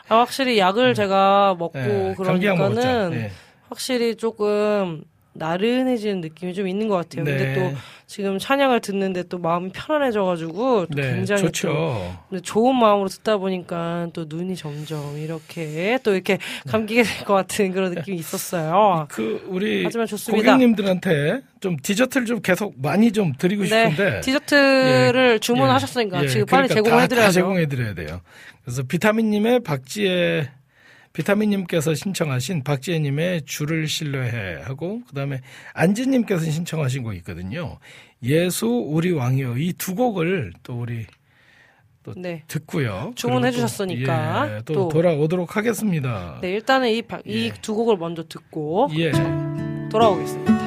아, 확실히 약을 음. 제가 먹고 네, 그러니까는 네. 확실히 조금 나른해지는 느낌이 좀 있는 것 같아요. 근데 네. 또 지금 찬양을 듣는데 또 마음이 편안해져가지고 또 네, 굉장히 또 좋죠. 근데 좋은 마음으로 듣다 보니까 또 눈이 점점 이렇게 또 이렇게 감기게 될 것 같은 그런 느낌이 있었어요. 그 우리 하지만 좋습니다. 고객님들한테 좀 디저트를 좀 계속 많이 좀 드리고 싶은데 네, 디저트를 예, 주문하셨으니까 예, 지금 빨리 그러니까 제공을 다-. 다 제공해드려야 돼요. 그래서 비타민님의 박지혜 비타민님께서 신청하신 박지혜님의 주를 신뢰해 하고 그다음에 안지님께서 신청하신 곡 있거든요. 예수 우리 왕이여 이두 곡을 또 우리 또 네. 듣고요. 주문해 주셨으니까 예, 또, 또. 돌아오도록 하겠습니다. 네, 일단은 이두 곡을 먼저 듣고 예. 돌아오겠습니다.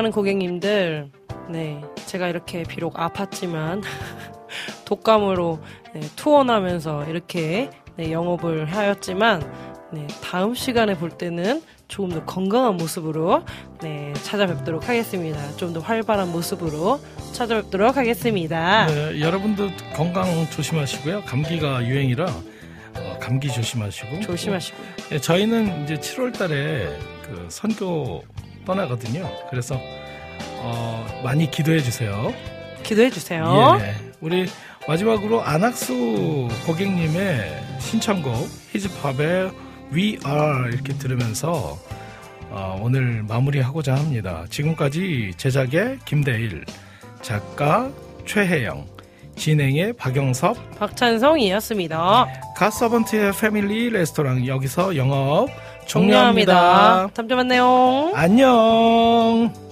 사랑하는 고객님들, 네, 제가 이렇게 비록 아팠지만 독감으로 네, 투혼하면서 이렇게 네, 영업을 하였지만 네, 다음 시간에 볼 때는 조금 더 건강한 모습으로 네, 찾아뵙도록 하겠습니다. 좀 더 활발한 모습으로 찾아뵙도록 하겠습니다. 네, 여러분도 건강 조심하시고요. 감기가 유행이라 어, 감기 조심하시고 조심하시고요. 네, 저희는 이제 7월 달에 그 선교 떠나거든요. 그래서 어, 많이 기도해 주세요. 기도해 주세요. 예. 우리 마지막으로 안학수 고객님의 신청곡 히즈팝의 We Are 이렇게 들으면서 어, 오늘 마무리하고자 합니다. 지금까지 제작의 김대일, 작가 최혜영, 진행의 박영섭, 박찬성이었습니다. 가서번트의 패밀리 레스토랑 여기서 영업. 종료합니다. 다음 주에 만나요. 안녕.